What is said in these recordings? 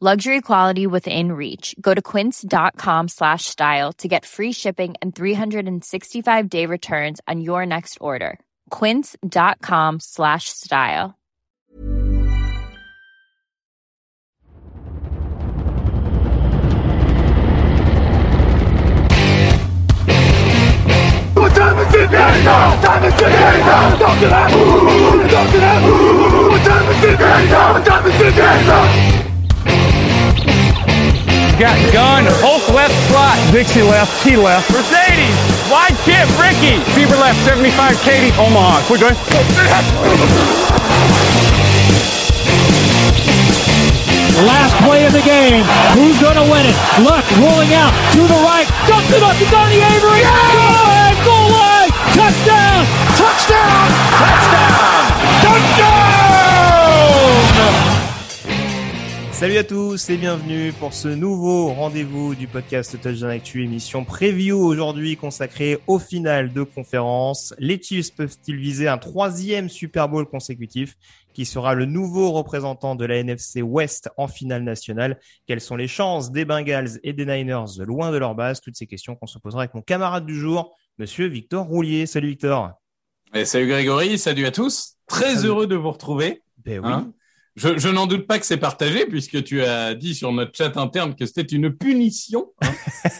Luxury quality within reach. Go to quince.com slash style to get free shipping and 365 day returns on your next order. Quince.com slash style. What time is it now? Time is it now? What time is it now? What time is it now? Got gun, Hulk left slot, Dixie left, T left, Mercedes, wide chip, Ricky, Fever left, 75, Katie, Omaha. We're good. Last play of the game. Who's going to win it? Luck rolling out to the right. Dumps it up to Donnie Avery. Good! Goal line. Touchdown. Touchdown. Touchdown. Salut à tous et bienvenue pour ce nouveau rendez-vous du podcast Touchdown Actu, émission preview aujourd'hui consacrée au final de conférence. Les Chiefs peuvent-ils viser un troisième Super Bowl consécutif qui sera le nouveau représentant de la NFC West en finale nationale? Quelles sont les chances des Bengals et des Niners loin de leur base? Toutes ces questions qu'on se posera avec mon camarade du jour, monsieur Victor Roulier. Salut Victor. Et salut Grégory, salut à tous. Très Salut. heureux de vous retrouver. Ben oui. Hein Je, je n'en doute pas que c'est partagé puisque tu as dit sur notre chat interne que c'était une punition hein,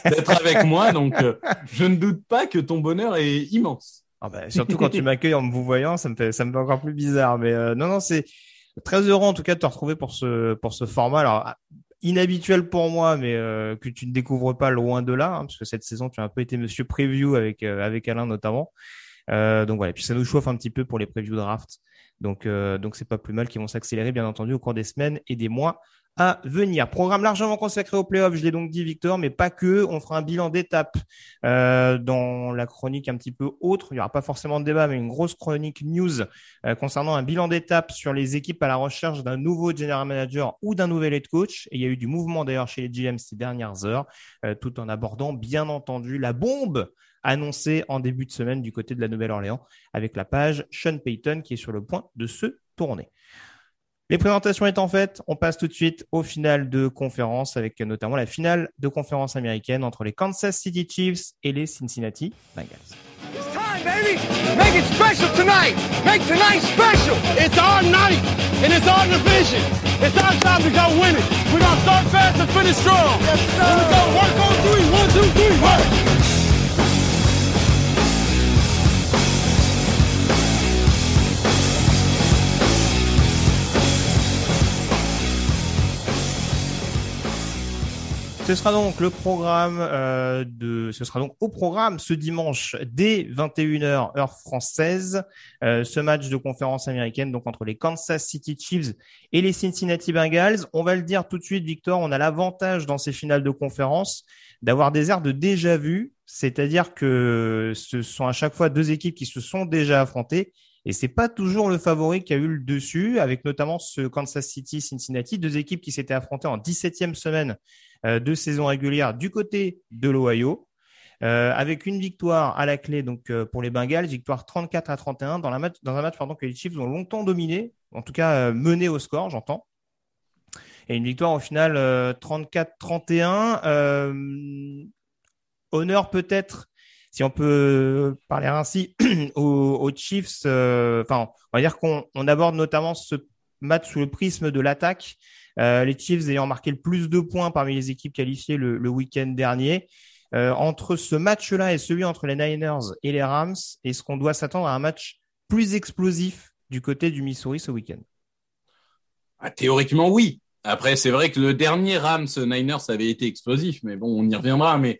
d'être avec moi. Donc, euh, je ne doute pas que ton bonheur est immense. Ah bah, surtout quand tu m'accueilles en me vous voyant, ça me fait ça me fait encore plus bizarre. Mais euh, non non, c'est très heureux en tout cas de te retrouver pour ce pour ce format. Alors ah, inhabituel pour moi, mais euh, que tu ne découvres pas loin de là, hein, parce que cette saison tu as un peu été Monsieur Preview avec euh, avec Alain notamment. Euh, donc voilà, puis ça nous chauffe un petit peu pour les preview draft. Donc euh, donc c'est pas plus mal qu'ils vont s'accélérer bien entendu au cours des semaines et des mois à venir. Programme largement consacré aux playoffs, je l'ai donc dit Victor, mais pas que. On fera un bilan d'étape euh, dans la chronique un petit peu autre. Il n'y aura pas forcément de débat, mais une grosse chronique news euh, concernant un bilan d'étape sur les équipes à la recherche d'un nouveau general manager ou d'un nouvel head coach. Et il y a eu du mouvement d'ailleurs chez les GM ces dernières heures, euh, tout en abordant bien entendu la bombe annoncée en début de semaine du côté de la Nouvelle-Orléans avec la page Sean Payton qui est sur le point de se tourner. Les présentations étant faites, on passe tout de suite au final de conférence avec notamment la finale de conférence américaine entre les Kansas City Chiefs et les Cincinnati Bengals. It's time, baby. Make it special tonight. Make tonight special. It's our night, and it's our division. It's our time to go win it. We're gonna start fast and finish strong. Yes, sir. We're gonna work on three. One, two, three, work. Ce sera donc le programme euh, de, ce sera donc au programme ce dimanche dès 21h heure française, euh, ce match de conférence américaine donc entre les Kansas City Chiefs et les Cincinnati Bengals. On va le dire tout de suite, Victor, on a l'avantage dans ces finales de conférence d'avoir des airs de déjà vu, c'est-à-dire que ce sont à chaque fois deux équipes qui se sont déjà affrontées et c'est pas toujours le favori qui a eu le dessus, avec notamment ce Kansas City Cincinnati, deux équipes qui s'étaient affrontées en 17e semaine de saison régulière du côté de l'Ohio. Euh, avec une victoire à la clé donc euh, pour les Bengals, victoire 34 à 31 dans, dans un match pardon, que les Chiefs ont longtemps dominé, en tout cas euh, mené au score, j'entends. Et une victoire au final 34-31. Euh, honneur peut-être, si on peut parler ainsi, aux, aux Chiefs. euh, Enfin, on va dire qu'on on aborde notamment ce match sous le prisme de l'attaque. Euh, les Chiefs ayant marqué le plus de points parmi les équipes qualifiées le, week-end dernier. Euh, entre ce match-là et celui entre les Niners et les Rams, est-ce qu'on doit s'attendre à un match plus explosif du côté du Missouri ce week-end? Ah, Théoriquement, oui. Après, c'est vrai que le dernier Rams Niners avait été explosif, mais bon, on y reviendra. Mais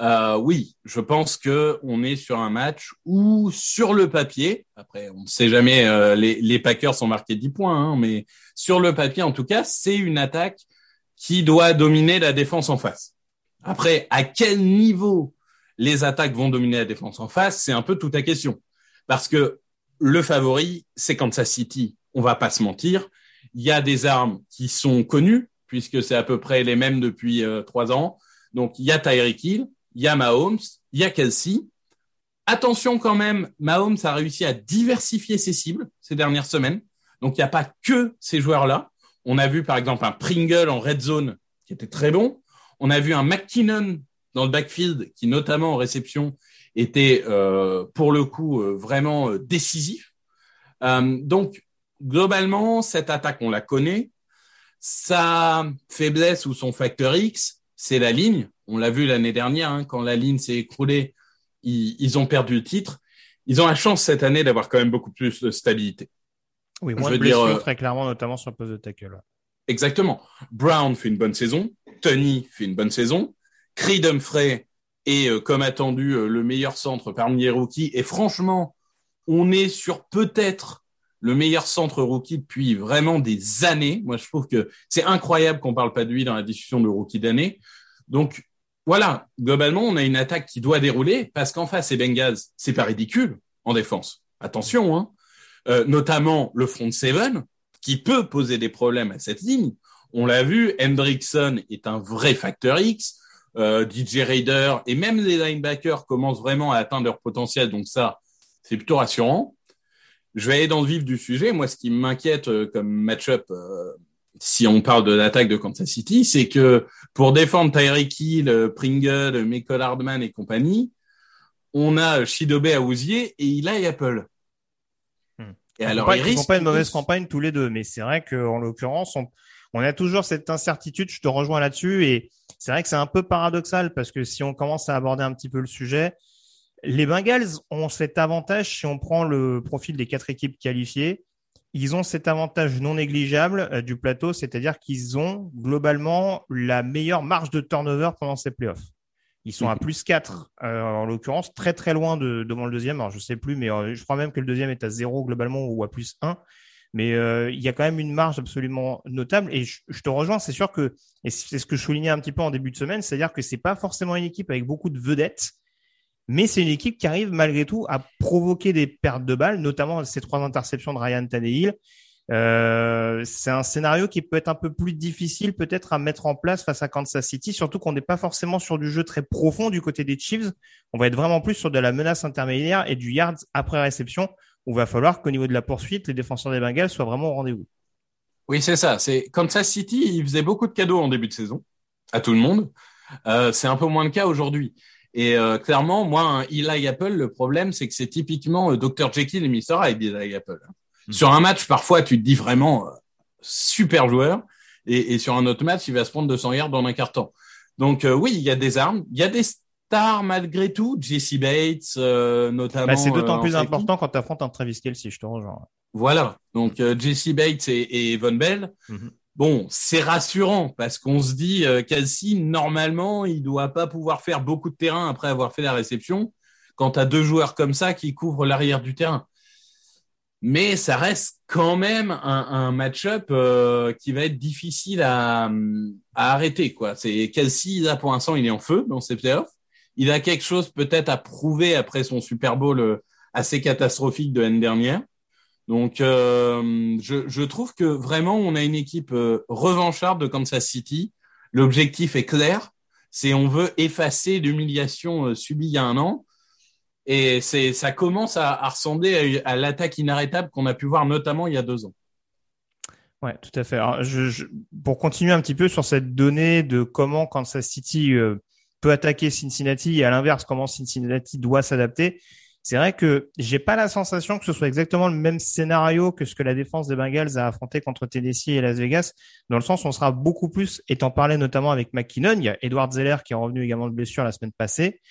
euh, oui, je pense que on est sur un match où, sur le papier, après, on ne sait jamais, euh, les, Packers sont marqués 10 points, hein, mais sur le papier, en tout cas, c'est une attaque qui doit dominer la défense en face. Après, à quel niveau les attaques vont dominer la défense en face, c'est un peu toute la question. Parce que le favori, c'est Kansas City. On va pas se mentir. Il y a des armes qui sont connues, puisque c'est à peu près les mêmes depuis euh, trois ans. Donc, il y a Tyreek Hill, il y a Mahomes, il y a Kelsey. Attention quand même, Mahomes a réussi à diversifier ses cibles ces dernières semaines. Donc, il n'y a pas que ces joueurs-là. On a vu, par exemple, un Pringle en red zone qui était très bon. On a vu un McKinnon dans le backfield qui, notamment en réception, était euh, pour le coup euh, vraiment euh, décisif. donc, globalement, cette attaque, on la connaît. Sa faiblesse ou son facteur X, c'est la ligne. On l'a vu l'année dernière, hein, quand la ligne s'est écroulée, ils, ont perdu le titre. Ils ont la chance cette année d'avoir quand même beaucoup plus de stabilité. Oui, moins de blessures, dire, très clairement, notamment sur le poste de tackle. Exactement. Brown fait une bonne saison. Tony fait une bonne saison. Creed Humphrey est, euh, comme attendu, euh, le meilleur centre parmi les rookies. Et franchement, on est sur peut-être le meilleur centre rookie depuis vraiment des années. Moi, je trouve que c'est incroyable qu'on parle pas de lui dans la discussion de rookie d'année. Donc, voilà, globalement, on a une attaque qui doit dérouler parce qu'en face, ces Bengals, c'est pas ridicule en défense. Attention, hein. Euh, notamment le front seven qui peut poser des problèmes à cette ligne. On l'a vu, Hendrickson est un vrai facteur X. Euh, DJ Raider et même les linebackers commencent vraiment à atteindre leur potentiel. Donc ça, c'est plutôt rassurant je vais aller dans le vif du sujet. Moi, ce qui m'inquiète euh, comme match-up, euh, si on parle de l'attaque de Kansas City, c'est que pour défendre Tyreek Hill, euh, Pringle, Michael Hardman et compagnie, on a Shidobe Awuzie et il a Apple. Hmm. Et alors, ils font pas une mauvaise campagne tous les deux, mais c'est vrai qu'en l'occurrence, on, on a toujours cette incertitude. Je te rejoins là-dessus et c'est vrai que c'est un peu paradoxal parce que si on commence à aborder un petit peu le sujet, les Bengals ont cet avantage, si on prend le profil des quatre équipes qualifiées, ils ont cet avantage non négligeable euh, du plateau, c'est-à-dire qu'ils ont globalement la meilleure marge de turnover pendant ces playoffs. Ils sont à plus 4, euh, en l'occurrence, très très loin de, devant le deuxième. Alors je sais plus, mais euh, je crois même que le deuxième est à 0 globalement ou à plus 1. Mais il y a quand même une marge absolument notable. Et je, je te rejoins, c'est sûr que, et c'est ce que je soulignais un petit peu en début de semaine, c'est-à-dire que c'est pas forcément une équipe avec beaucoup de vedettes mais c'est une équipe qui arrive malgré tout à provoquer des pertes de balles, notamment ces trois interceptions de Ryan Tannehill. Euh, c'est un scénario qui peut être un peu plus difficile peut-être à mettre en place face à Kansas City, surtout qu'on n'est pas forcément sur du jeu très profond du côté des Chiefs. On va être vraiment plus sur de la menace intermédiaire et du yards après réception. Où il va falloir qu'au niveau de la poursuite, les défenseurs des Bengals soient vraiment au rendez-vous. Oui, c'est ça. C'est Kansas City, il faisait beaucoup de cadeaux en début de saison à tout le monde. Euh, c'est un peu moins le cas aujourd'hui. Et euh, clairement, moi, un Eli Apple, le problème, c'est que c'est typiquement euh, Dr. Jekyll et Mr. Hyde, Eli Apple. Hein. Hmm. Sur un match, parfois, tu te dis vraiment euh, super joueur, et, et, sur un autre match, il va se prendre 200 yards dans un carton. Donc oui, il y a des armes, il y a des stars malgré tout, Jesse Bates notamment. Bah, c'est d'autant plus important quand tu affrontes un Travis Kelsey, je te rejoins. Voilà, donc Jesse Bates et, et Von Bell. Mm-hmm. Bon, c'est rassurant parce qu'on se dit euh, Kelsey, normalement, il doit pas pouvoir faire beaucoup de terrain après avoir fait la réception quand tu deux joueurs comme ça qui couvrent l'arrière du terrain. Mais ça reste quand même un, match-up euh, qui va être difficile à, arrêter. quoi. C'est Kelsey, là, pour l'instant, il est en feu dans ses playoffs. Il a quelque chose peut-être à prouver après son Super Bowl euh, assez catastrophique de l'année dernière. Donc, euh, je, trouve que vraiment, on a une équipe euh, revancharde de Kansas City. L'objectif est clair, c'est on veut effacer l'humiliation euh, subie il y a un an. Et c'est, ça commence à, ressembler à, l'attaque inarrêtable qu'on a pu voir notamment il y a deux ans. Ouais, tout à fait. Pour continuer un petit peu sur cette donnée de comment Kansas City peut attaquer Cincinnati et à l'inverse comment Cincinnati doit s'adapter, c'est vrai que j'ai pas la sensation que ce soit exactement le même scénario que ce que la défense des Bengals a affronté contre Tennessee et Las Vegas, dans le sens où on sera beaucoup plus, étant parlé notamment avec McKinnon, il y a Edward Zeller qui est revenu également de blessure la semaine passée.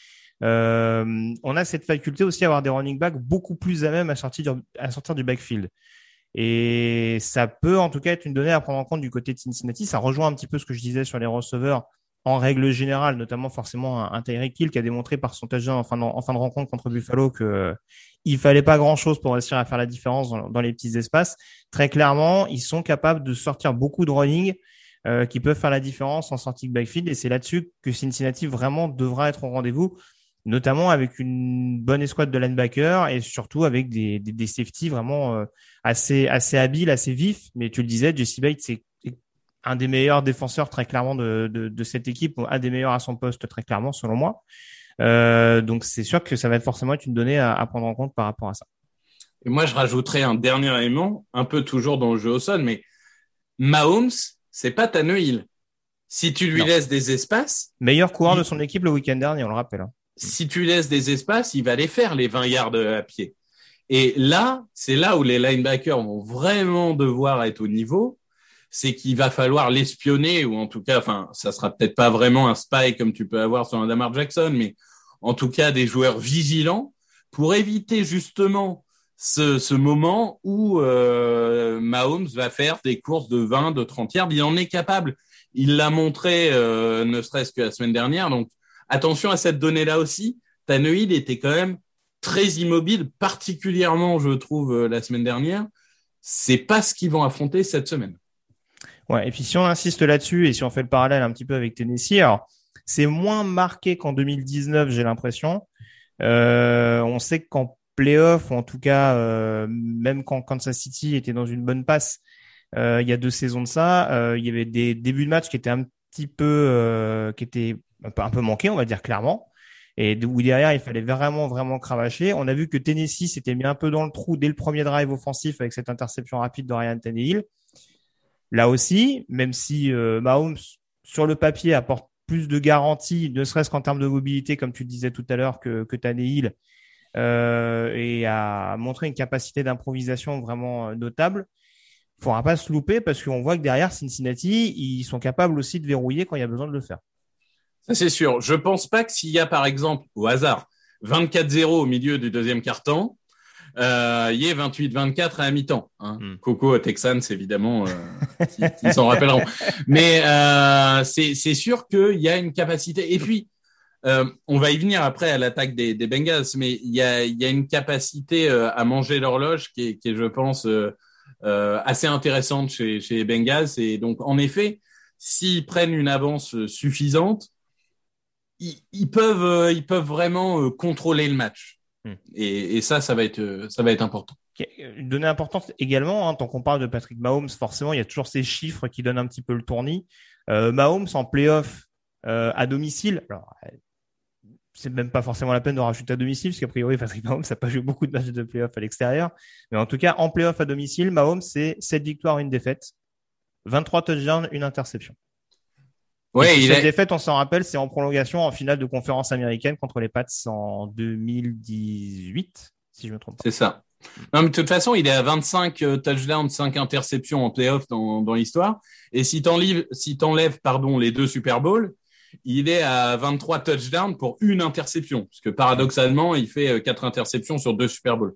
Euh, on a cette faculté aussi à avoir des running backs beaucoup plus à même à sortir, à sortir du backfield. Et ça peut en tout cas être une donnée à prendre en compte du côté de Cincinnati. Ça rejoint un petit peu ce que je disais sur les receveurs en règle générale, notamment forcément un, Tyreek Hill qui a démontré par son touchdown en fin de, en fin de rencontre contre Buffalo que euh, il fallait pas grand chose pour réussir à faire la différence dans, les petits espaces. Très clairement, ils sont capables de sortir beaucoup de running euh, qui peuvent faire la différence en sortie de backfield et c'est là-dessus que Cincinnati vraiment devra être au rendez-vous, notamment avec une bonne escouade de linebacker et surtout avec des, des, des safety vraiment euh, assez assez habiles, assez vifs. Mais tu le disais, Jesse Bates c'est un des meilleurs défenseurs très clairement de, de, de, cette équipe, un des meilleurs à son poste très clairement selon moi. Euh, donc c'est sûr que ça va forcément être une donnée à, à, prendre en compte par rapport à ça. Et moi je rajouterais un dernier élément, un peu toujours dans le jeu au sol, mais Mahomes, c'est pas Tannehill. Si tu lui non. laisses des espaces, meilleur coureur il... de son équipe le week-end dernier, on le rappelle. Hein. Si tu laisses des espaces, il va les faire les 20 yards à pied. Et là, c'est là où les linebackers vont vraiment devoir être au niveau c'est qu'il va falloir l'espionner ou en tout cas, enfin, ça sera peut-être pas vraiment un spy comme tu peux avoir sur un Damar Jackson, mais en tout cas des joueurs vigilants pour éviter justement ce, moment où euh, Mahomes va faire des courses de 20, de 30 yards. Il en est capable. Il l'a montré, euh, ne serait-ce que la semaine dernière. Donc attention à cette donnée-là aussi. Tannehill était quand même très immobile, particulièrement, je trouve, euh, la semaine dernière. C'est pas ce qu'ils vont affronter cette semaine. Ouais, et puis si on insiste là-dessus et si on fait le parallèle un petit peu avec Tennessee, alors c'est moins marqué qu'en 2019, j'ai l'impression. Euh, on sait qu'en playoff, ou en tout cas, euh, même quand Kansas City était dans une bonne passe, euh, il y a deux saisons de ça, euh, il y avait des débuts de match qui étaient un petit peu, euh, qui étaient un peu, un peu manqués, on va dire clairement. Et où derrière, il fallait vraiment, vraiment cravacher. On a vu que Tennessee s'était mis un peu dans le trou dès le premier drive offensif avec cette interception rapide de Ryan Tannehill. Là aussi, même si euh, Mahomes, sur le papier, apporte plus de garanties, ne serait-ce qu'en termes de mobilité, comme tu disais tout à l'heure, que, que Tannehill, euh, et a montré une capacité d'improvisation vraiment euh, notable. Il faudra pas se louper parce qu'on voit que derrière Cincinnati, ils sont capables aussi de verrouiller quand il y a besoin de le faire. Ça, c'est sûr. Je pense pas que s'il y a, par exemple, au hasard, 24-0 au milieu du deuxième quart-temps, euh, il est 28-24 à la mi-temps. Hein. Mm. Coco Texans, évidemment, euh, ils, ils s'en rappelleront. Mais euh, c'est sûr qu'il y a une capacité. Et puis, euh, on va y venir après à l'attaque des, des, Bengals, mais il y a, y a, une capacité euh, à manger l'horloge qui est, qui est, je pense, euh, assez intéressante chez, chez les Bengals. Et donc, en effet, s'ils prennent une avance suffisante, ils, ils peuvent, ils peuvent vraiment contrôler le match. Hmm. Et, et, ça, ça va être, ça va être important. Une donnée importante également, hein, tant qu'on parle de Patrick Mahomes, forcément, il y a toujours ces chiffres qui donnent un petit peu le tournis. Euh, Mahomes en playoff euh, à domicile, alors c'est même pas forcément la peine de rajouter à domicile, parce qu'a priori Patrick Mahomes n'a pas joué beaucoup de matchs de playoff à l'extérieur. Mais en tout cas, en playoff à domicile, Mahomes, c'est 7 victoires, une défaite, 23 touchdowns, une interception. Ouais, il cette a... défaite, on s'en rappelle, c'est en prolongation en finale de conférence américaine contre les Pats en 2018, si je me trompe pas. C'est ça. Non, mais de toute façon, il est à 25 euh, touchdowns, 5 interceptions en playoff dans, dans l'histoire. Et si t'enlèves, si t'enlèves, pardon, les deux Super Bowls, il est à 23 touchdowns pour une interception. Parce que paradoxalement, il fait 4 euh, interceptions sur deux Super Bowls.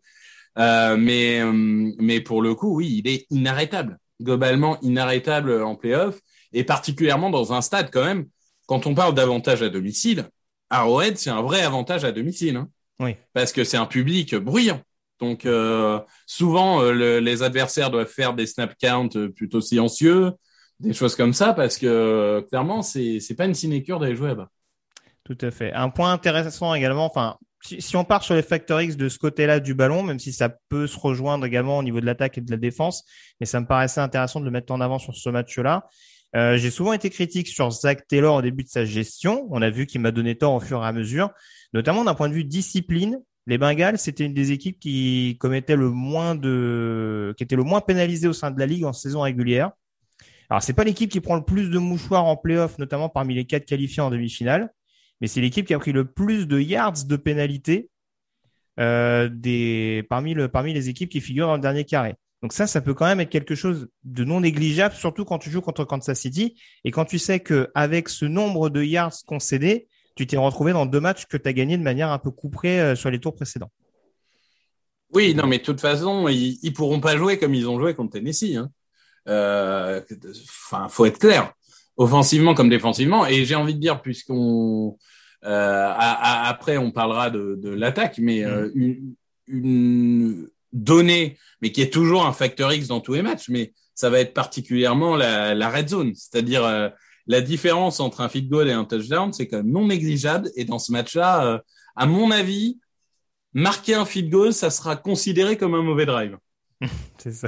Euh, mais, euh, mais pour le coup, oui, il est inarrêtable. Globalement, inarrêtable en playoff et particulièrement dans un stade quand même, quand on parle d'avantage à domicile, Arrowhead, c'est un vrai avantage à domicile. Hein, oui. Parce que c'est un public bruyant. Donc euh, souvent, euh, le, les adversaires doivent faire des snap counts euh, plutôt silencieux, des choses comme ça, parce que euh, clairement, c'est c'est pas une sinécure d'aller jouer là-bas. Tout à fait. Un point intéressant également, enfin, si, si on part sur les facteurs X de ce côté-là du ballon, même si ça peut se rejoindre également au niveau de l'attaque et de la défense, mais ça me paraissait intéressant de le mettre en avant sur ce match-là. Euh, j'ai souvent été critique sur Zach Taylor au début de sa gestion. On a vu qu'il m'a donné tort au fur et à mesure, notamment d'un point de vue discipline. Les Bengals, c'était une des équipes qui commettait le moins de, qui était le moins pénalisée au sein de la ligue en saison régulière. Alors, c'est pas l'équipe qui prend le plus de mouchoirs en playoff, notamment parmi les quatre qualifiés en demi-finale, mais c'est l'équipe qui a pris le plus de yards de pénalité euh, des parmi le parmi les équipes qui figurent dans le dernier carré. Donc ça, ça peut quand même être quelque chose de non négligeable, surtout quand tu joues contre Kansas City et quand tu sais que avec ce nombre de yards concédés, tu t'es retrouvé dans deux matchs que tu as gagné de manière un peu couperée euh, sur les tours précédents. Oui, non, mais de toute façon, ils, ils pourront pas jouer comme ils ont joué contre Tennessee. Hein. Euh, enfin, faut être clair, offensivement comme défensivement. Et j'ai envie de dire, puisqu'on euh, après on parlera de, de l'attaque, mais euh, mm. une, une, donnée, mais qui est toujours un facteur X dans tous les matchs, mais ça va être particulièrement la, la red zone, c'est-à-dire euh, la différence entre un field goal et un touchdown, c'est quand même non négligeable. Et dans ce match-là, euh, à mon avis, marquer un field goal, ça sera considéré comme un mauvais drive. c'est ça.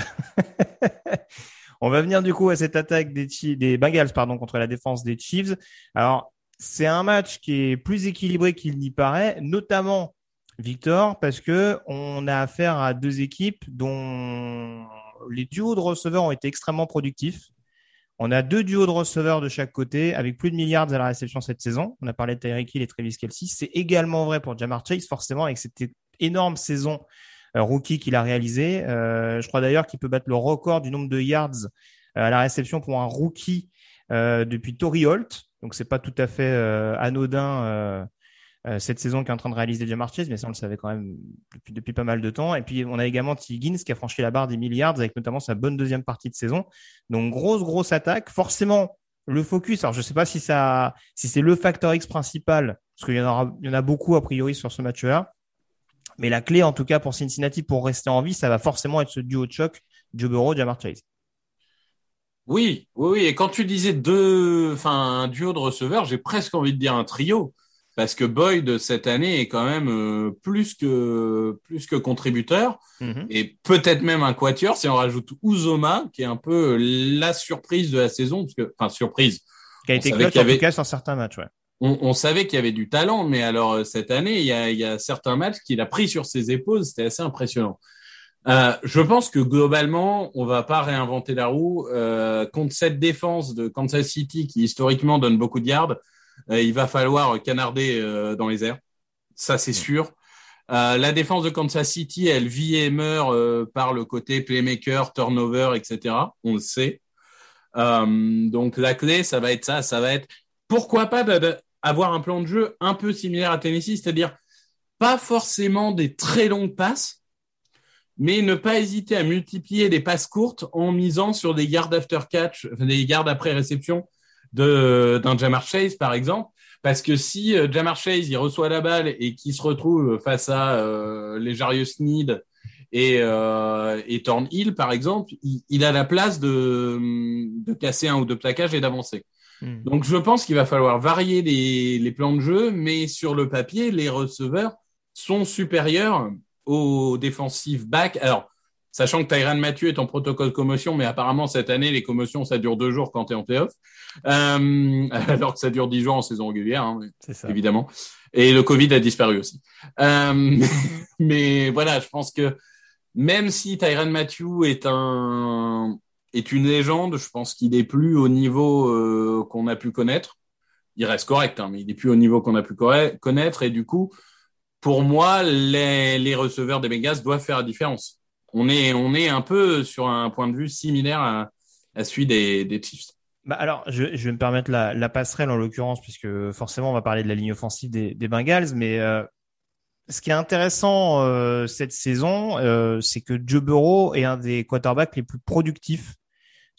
On va venir du coup à cette attaque des, des Bengals pardon, contre la défense des Chiefs. Alors, c'est un match qui est plus équilibré qu'il n'y paraît, notamment Victor, parce que on a affaire à deux équipes dont les duos de receveurs ont été extrêmement productifs. On a deux duos de receveurs de chaque côté avec plus de milliards à la réception cette saison. On a parlé de Tyreek Hill et Travis Kelsey. C'est également vrai pour Jamar Chase, forcément, avec cette énorme saison euh, rookie qu'il a réalisé. Euh, je crois d'ailleurs qu'il peut battre le record du nombre de yards euh, à la réception pour un rookie depuis Tori Holt. Donc c'est pas tout à fait anodin cette saison qui est en train de réaliser Jamar Chase, mais ça on le savait quand même depuis, pas mal de temps. Et puis on a également T. Qui a franchi la barre des milliards avec notamment sa bonne deuxième partie de saison. Donc grosse grosse attaque. Forcément le focus. Alors je sais pas si si c'est le facteur X principal parce qu'il y en il y en a beaucoup a priori sur ce match-là. Mais la clé, en tout cas, pour Cincinnati, pour rester en vie, ça va forcément être ce duo de choc, Joe Burrow, Jamar Chase. Oui, oui, oui. Et quand tu disais deux, enfin, un duo de receveurs, j'ai presque envie de dire un trio. Parce que Boyd, cette année, est quand même euh, plus que, plus que contributeur. Mm-hmm. Et peut-être même un quatuor si on rajoute Uzoma, qui est un peu la surprise de la saison. Parce que, enfin, surprise. Qui a été clutch, en tout cas, sur certains matchs, ouais on, savait qu'il y avait du talent, mais alors euh, cette année, il y a, certains matchs qu'il a pris sur ses épaules, c'était assez impressionnant. Euh, je pense que globalement, on va pas réinventer la roue euh, contre cette défense de Kansas City qui historiquement donne beaucoup de yards. Il va falloir canarder dans les airs, ça c'est sûr. la défense de Kansas City, elle vit et meurt par le côté playmaker, turnover, etc. On le sait. donc la clé, ça va être ça, ça va être pourquoi pas avoir un plan de jeu un peu similaire à Tennessee, c'est-à-dire pas forcément des très longues passes, mais ne pas hésiter à multiplier des passes courtes en misant sur des yards after catch, des yards après réception d'un Jamar Chase, par exemple. Parce que si euh, Jamar Chase il reçoit la balle et qu'il se retrouve face à euh, les Jarius Need et, euh, et Hill, par exemple, il, a la place de, de casser un ou deux plaquages et d'avancer. Hmm. Donc je pense qu'il va falloir varier les, plans de jeu, mais sur le papier, les receveurs sont supérieurs aux défensifs back. Alors, sachant que Tyran Mathieu est en protocole commotion, mais apparemment cette année, les commotions, ça dure deux jours quand tu es en playoff, euh, alors que ça dure dix jours en saison régulière, hein, évidemment. Et le Covid a disparu aussi. Euh, mais voilà, je pense que même si Tyran Mathieu est un est une légende. Je pense qu'il est plus au niveau euh, qu'on a pu connaître. Il reste correct, hein, mais il est plus au niveau qu'on a pu connaître. Et du coup, pour moi, les, receveurs des Bengals doivent faire la différence. On est, on est un peu sur un point de vue similaire à, celui des, des Chiefs. Bah alors, je, vais me permettre la, passerelle en l'occurrence, puisque forcément, on va parler de la ligne offensive des, Bengals, mais euh, ce qui est intéressant euh, cette saison, c'est que Joe Burrow est un des quarterbacks les plus productifs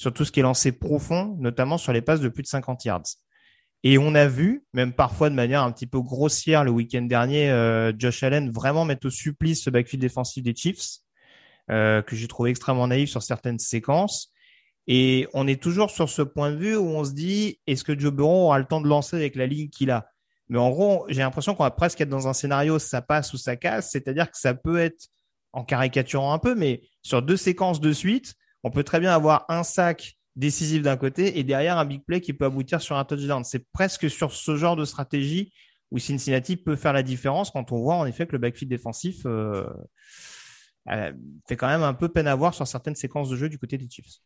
sur tout ce qui est lancé profond, notamment sur les passes de plus de 50 yards. Et on a vu, même parfois de manière un petit peu grossière le week-end dernier, euh, Josh Allen vraiment mettre au supplice ce backfield défensif des Chiefs, euh, que j'ai trouvé extrêmement naïf sur certaines séquences. Et on est toujours sur ce point de vue où on se dit, est-ce que Joe Burrow aura le temps de lancer avec la ligne qu'il a? Mais en gros, j'ai l'impression qu'on va presque être dans un scénario ça passe ou ça casse, c'est-à-dire que ça peut être, en caricaturant un peu, mais sur deux séquences de suite, on peut très bien avoir un sac décisif d'un côté et derrière un big play qui peut aboutir sur un touchdown. C'est presque sur ce genre de stratégie où Cincinnati peut faire la différence quand on voit en effet que le backfield défensif euh, euh, fait quand même un peu peine à voir sur certaines séquences de jeu du côté des Chiefs.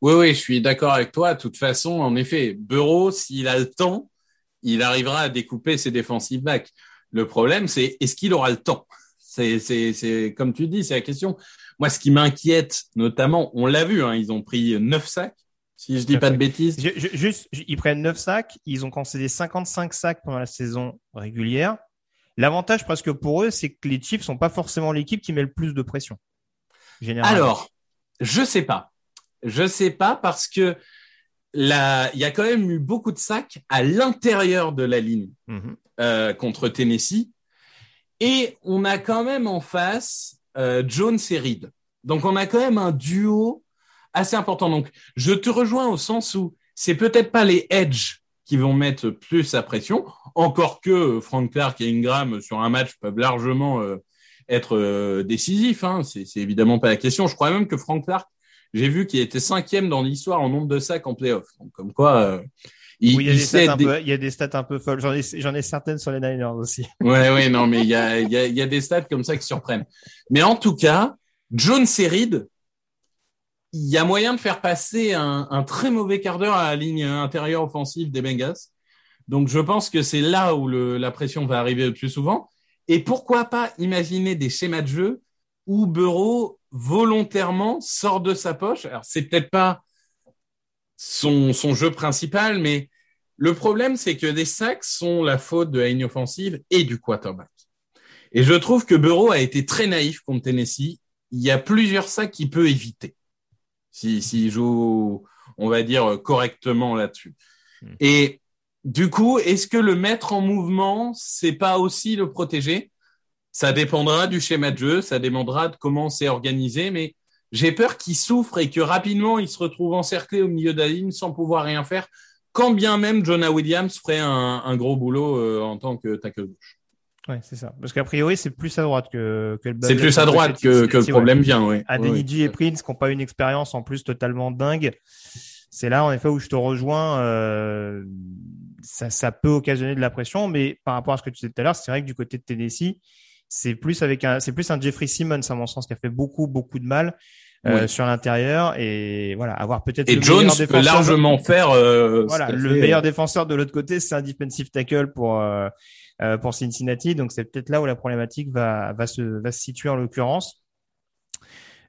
Oui, oui, je suis d'accord avec toi. De toute façon, en effet, Bureau, s'il a le temps, il arrivera à découper ses défensifs backs. Le problème, c'est est-ce qu'il aura le temps? C'est, c'est, c'est comme tu dis, c'est la question. Moi, ce qui m'inquiète, notamment, on l'a vu, hein, ils ont pris neuf sacs. Si je dis pas de bêtises. Je- je- juste, ils prennent 9 sacs, ils ont concédé 55 sacs pendant la saison régulière. L'avantage presque pour eux, c'est que les Chiefs sont pas forcément l'équipe qui met le plus de pression. Généralement. Alors, je sais pas. Je sais pas parce que là, il y a quand même eu beaucoup de sacs à l'intérieur de la ligne Mhm. euh, contre Tennessee. Et on a quand même en face euh, Jones et Reed. Donc on a quand même un duo assez important. Donc je te rejoins au sens où c'est peut-être pas les edge qui vont mettre plus la pression, encore que euh, Frank Clark et Ingram sur un match peuvent largement euh, être euh, décisifs. Hein. C'est c'est évidemment pas la question. Je crois même que Frank Clark, j'ai vu qu'il était cinquième dans l'histoire en nombre de sacs en playoff. Donc comme quoi, euh, il, Oui, il y a des stats un peu, il y a des stats un peu folles. J'en ai, j'en ai certaines sur les Niners aussi. Ouais, ouais, non, mais il y a, il y, a, il y a des stats comme ça qui surprennent. Mais en tout cas, John Serid, il y a moyen de faire passer un, très mauvais quart d'heure à la ligne intérieure offensive des Bengals. Donc, je pense que c'est là où la pression va arriver le plus souvent. Et pourquoi pas imaginer des schémas de jeu où Burrow volontairement sort de sa poche? Alors, c'est peut-être pas son, son jeu principal, mais le problème, c'est que des sacs sont la faute de la ligne offensive et du quarterback. Et je trouve que Burrow a été très naïf contre Tennessee. Il y a plusieurs sacs qu'il peut éviter s'il si, joue, on va dire, correctement là-dessus. Hmm. Et du coup, est-ce que le mettre en mouvement, c'est pas aussi le protéger? Ça dépendra du schéma de jeu, ça dépendra de comment c'est organisé, mais j'ai peur qu'il souffre et que rapidement il se retrouve encerclé au milieu de la ligne sans pouvoir rien faire quand bien même Jonah Williams ferait un, un gros boulot euh, en tant que tackle gauche. Ouais, c'est ça. Parce qu'a priori, c'est plus à droite que, que le C'est plus à droite que, que le problème vient, oui. Adeniji oui, et Prince qui n'ont pas une expérience en plus totalement dingue. C'est là, en effet, où je te rejoins. Euh, ça, ça peut occasionner de la pression, mais par rapport à ce que tu disais tout à l'heure, c'est vrai que du côté de Tennessee, c'est plus avec un, c'est plus un Jeffrey Simmons, à mon sens, qui a fait beaucoup, beaucoup de mal. Euh, Oui. sur l'intérieur et voilà avoir peut-être Et le Jones meilleur peut largement faire. euh, voilà le fait, meilleur défenseur de l'autre côté c'est un defensive tackle pour euh, pour Cincinnati. Donc c'est peut-être là où la problématique va va se va se situer en l'occurrence.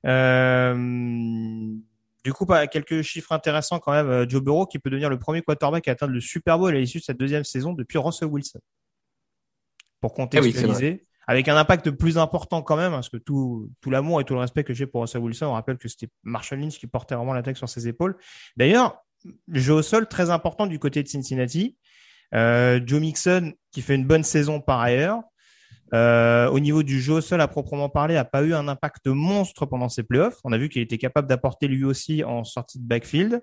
Euh, du coup quelques chiffres intéressants quand même. Euh, Joe Burrow qui peut devenir le premier quarterback à atteindre le Super Bowl à l'issue de sa deuxième saison depuis Russell Wilson. Pour Ah oui, c'est contextualiser avec un impact plus important quand même, parce que tout, tout l'amour et tout le respect que j'ai pour Russell Wilson, on rappelle que c'était Marshall Lynch qui portait vraiment l'attaque sur ses épaules. D'ailleurs, le jeu au sol très important du côté de Cincinnati. Euh, Joe Mixon qui fait une bonne saison par ailleurs. Euh, au niveau du jeu sol à proprement parler, a pas eu un impact monstre pendant ses playoffs. On a vu qu'il était capable d'apporter lui aussi en sortie de backfield.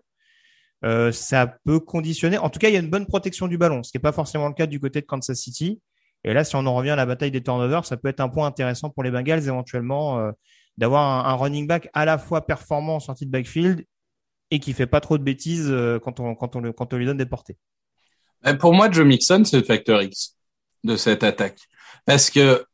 Euh, ça peut conditionner. En tout cas, il y a une bonne protection du ballon, ce qui n'est pas forcément le cas du côté de Kansas City. Et là, si on en revient à la bataille des turnovers, ça peut être un point intéressant pour les Bengals éventuellement d'avoir un, un running back à la fois performant en sortie de backfield et qui fait pas trop de bêtises quand on lui donne des portées. Euh, Pour moi, Joe Mixon, c'est le facteur X de cette attaque. Parce que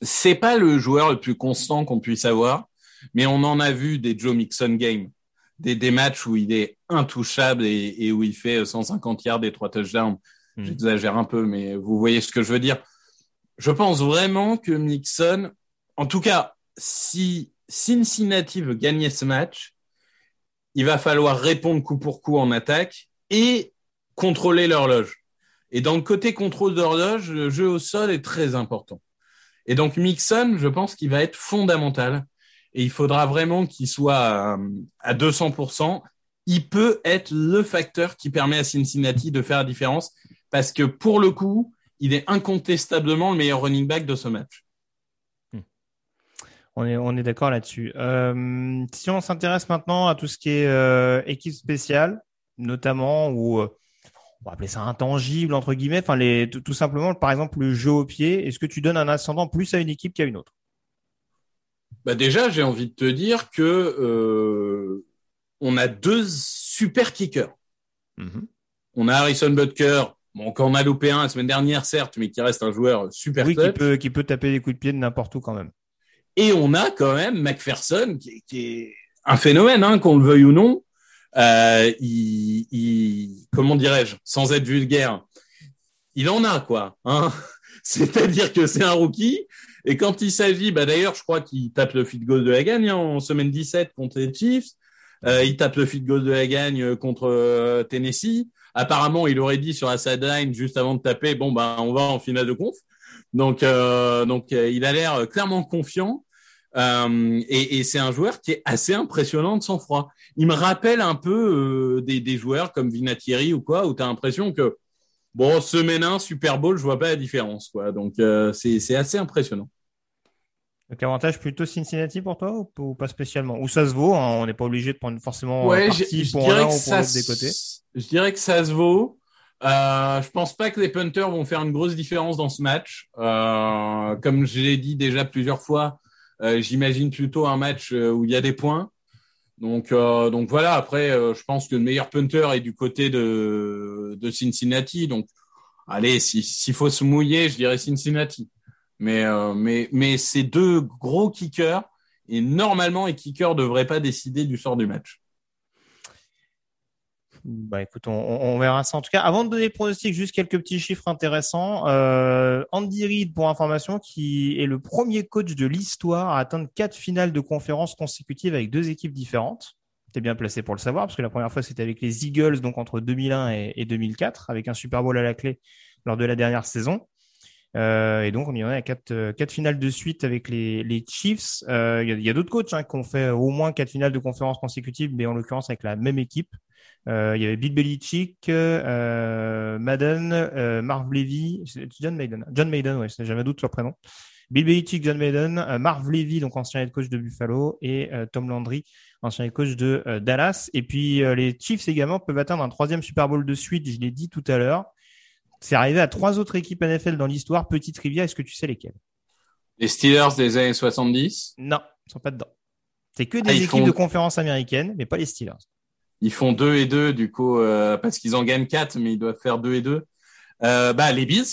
c'est pas le joueur le plus constant qu'on puisse avoir, mais on en a vu des Joe Mixon games, des, des matchs où il est intouchable et, et où il fait 150 yards et trois touchdowns. Mhm. J'exagère un peu, mais vous voyez ce que je veux dire. Je pense vraiment que Mixon, en tout cas, si Cincinnati veut gagner ce match, il va falloir répondre coup pour coup en attaque et contrôler l'horloge. Et dans le côté contrôle d'horloge, le jeu au sol est très important. Et donc Mixon, je pense qu'il va être fondamental. Et il faudra vraiment qu'il soit à, à 200%. Il peut être le facteur qui permet à Cincinnati de faire la différence parce que pour le coup, il est incontestablement le meilleur running back de ce match. On est on est d'accord là-dessus. Euh, si on s'intéresse maintenant à tout ce qui est euh, équipe spéciale, notamment ou euh, on va appeler ça intangible entre guillemets, enfin les tout, tout simplement par exemple le jeu au pied, est-ce que tu donnes un ascendant plus à une équipe qu'à une autre? Bah déjà, j'ai envie de te dire que euh, on a deux super kickers. On a Harrison Butker, bon, qu'on a loupé un la semaine dernière, certes, mais qui reste un joueur super Oui, qui peut qui peut taper des coups de pied de n'importe où quand même. Et on a quand même McPherson, qui, est- qui est un phénomène, hein, qu'on le veuille ou non. Euh, il, il- comment dirais-je, sans être vulgaire, il en a quoi. Hein C'est-à-dire que c'est un rookie. Et quand il s'agit, bah d'ailleurs, je crois qu'il tape le feed goal de la gagne hein, en semaine 17 contre les Chiefs. Euh, il tape le feed goal de la gagne contre euh, Tennessee. Apparemment, il aurait dit sur la sideline juste avant de taper, bon bah on va en finale de conf. Donc euh, donc il a l'air clairement confiant. Et, et c'est un joueur qui est assez impressionnant de sang froid. Il me rappelle un peu des, des joueurs comme Vinatieri ou quoi, où tu as l'impression que bon, semaine 1, Super Bowl, je vois pas la différence. Quoi. Donc, c'est assez impressionnant. Donc avantage plutôt Cincinnati pour toi ou, pas spécialement? Ou ça se vaut hein, On n'est pas obligé de prendre forcément ouais, parti pour l'un ou pour l'autre des côtés. Je dirais que ça se vaut. Euh, je pense pas que les punters vont faire une grosse différence dans ce match. Euh, comme je l'ai dit déjà plusieurs fois, euh, j'imagine plutôt un match euh, où il y a des points. Donc, euh, donc voilà. Après, euh, je pense que le meilleur punter est du côté de, Cincinnati. Donc, allez, s'il faut se mouiller, je dirais Cincinnati. Mais, euh, mais, mais c'est deux gros kickers et normalement, les kickers ne devraient pas décider du sort du match. Bah écoute, on, verra ça. En tout cas, avant de donner le pronostic, juste quelques petits chiffres intéressants. Euh, Andy Reid, pour information, qui est le premier coach de l'histoire à atteindre quatre finales de conférences consécutives avec deux équipes différentes. T'es bien placé pour le savoir, parce que la première fois, c'était avec les Eagles, donc entre 2001 et, et 2004, avec un Super Bowl à la clé lors de la dernière saison. Euh, et donc, on y en a quatre, euh, quatre finales de suite avec les, Chiefs. Euh, il y a, a d'autres coachs hein, qui ont fait au moins quatre finales de conférence consécutives, mais en l'occurrence avec la même équipe. Euh, il y avait Bill Belichick, euh, Madden, euh, Marv Levy, John Maiden. John Maiden, ouais, j'ai jamais doute sur le prénom. Bill Belichick, John Maiden, Marv Levy, donc ancien head coach de Buffalo, et Tom Landry, ancien head coach de Dallas. Et puis les Chiefs également peuvent atteindre un troisième Super Bowl de suite, je l'ai dit tout à l'heure. C'est arrivé à trois autres équipes NFL dans l'histoire. Petite trivia, est-ce que tu sais lesquelles? Les Steelers des années 70 Non, ils sont pas dedans. C'est que des ah, équipes de conférence américaine, mais pas les Steelers. Ils font 2 et 2, du coup, euh, parce qu'ils en gagnent 4, mais ils doivent faire 2 et 2. Euh, bah, les Bills.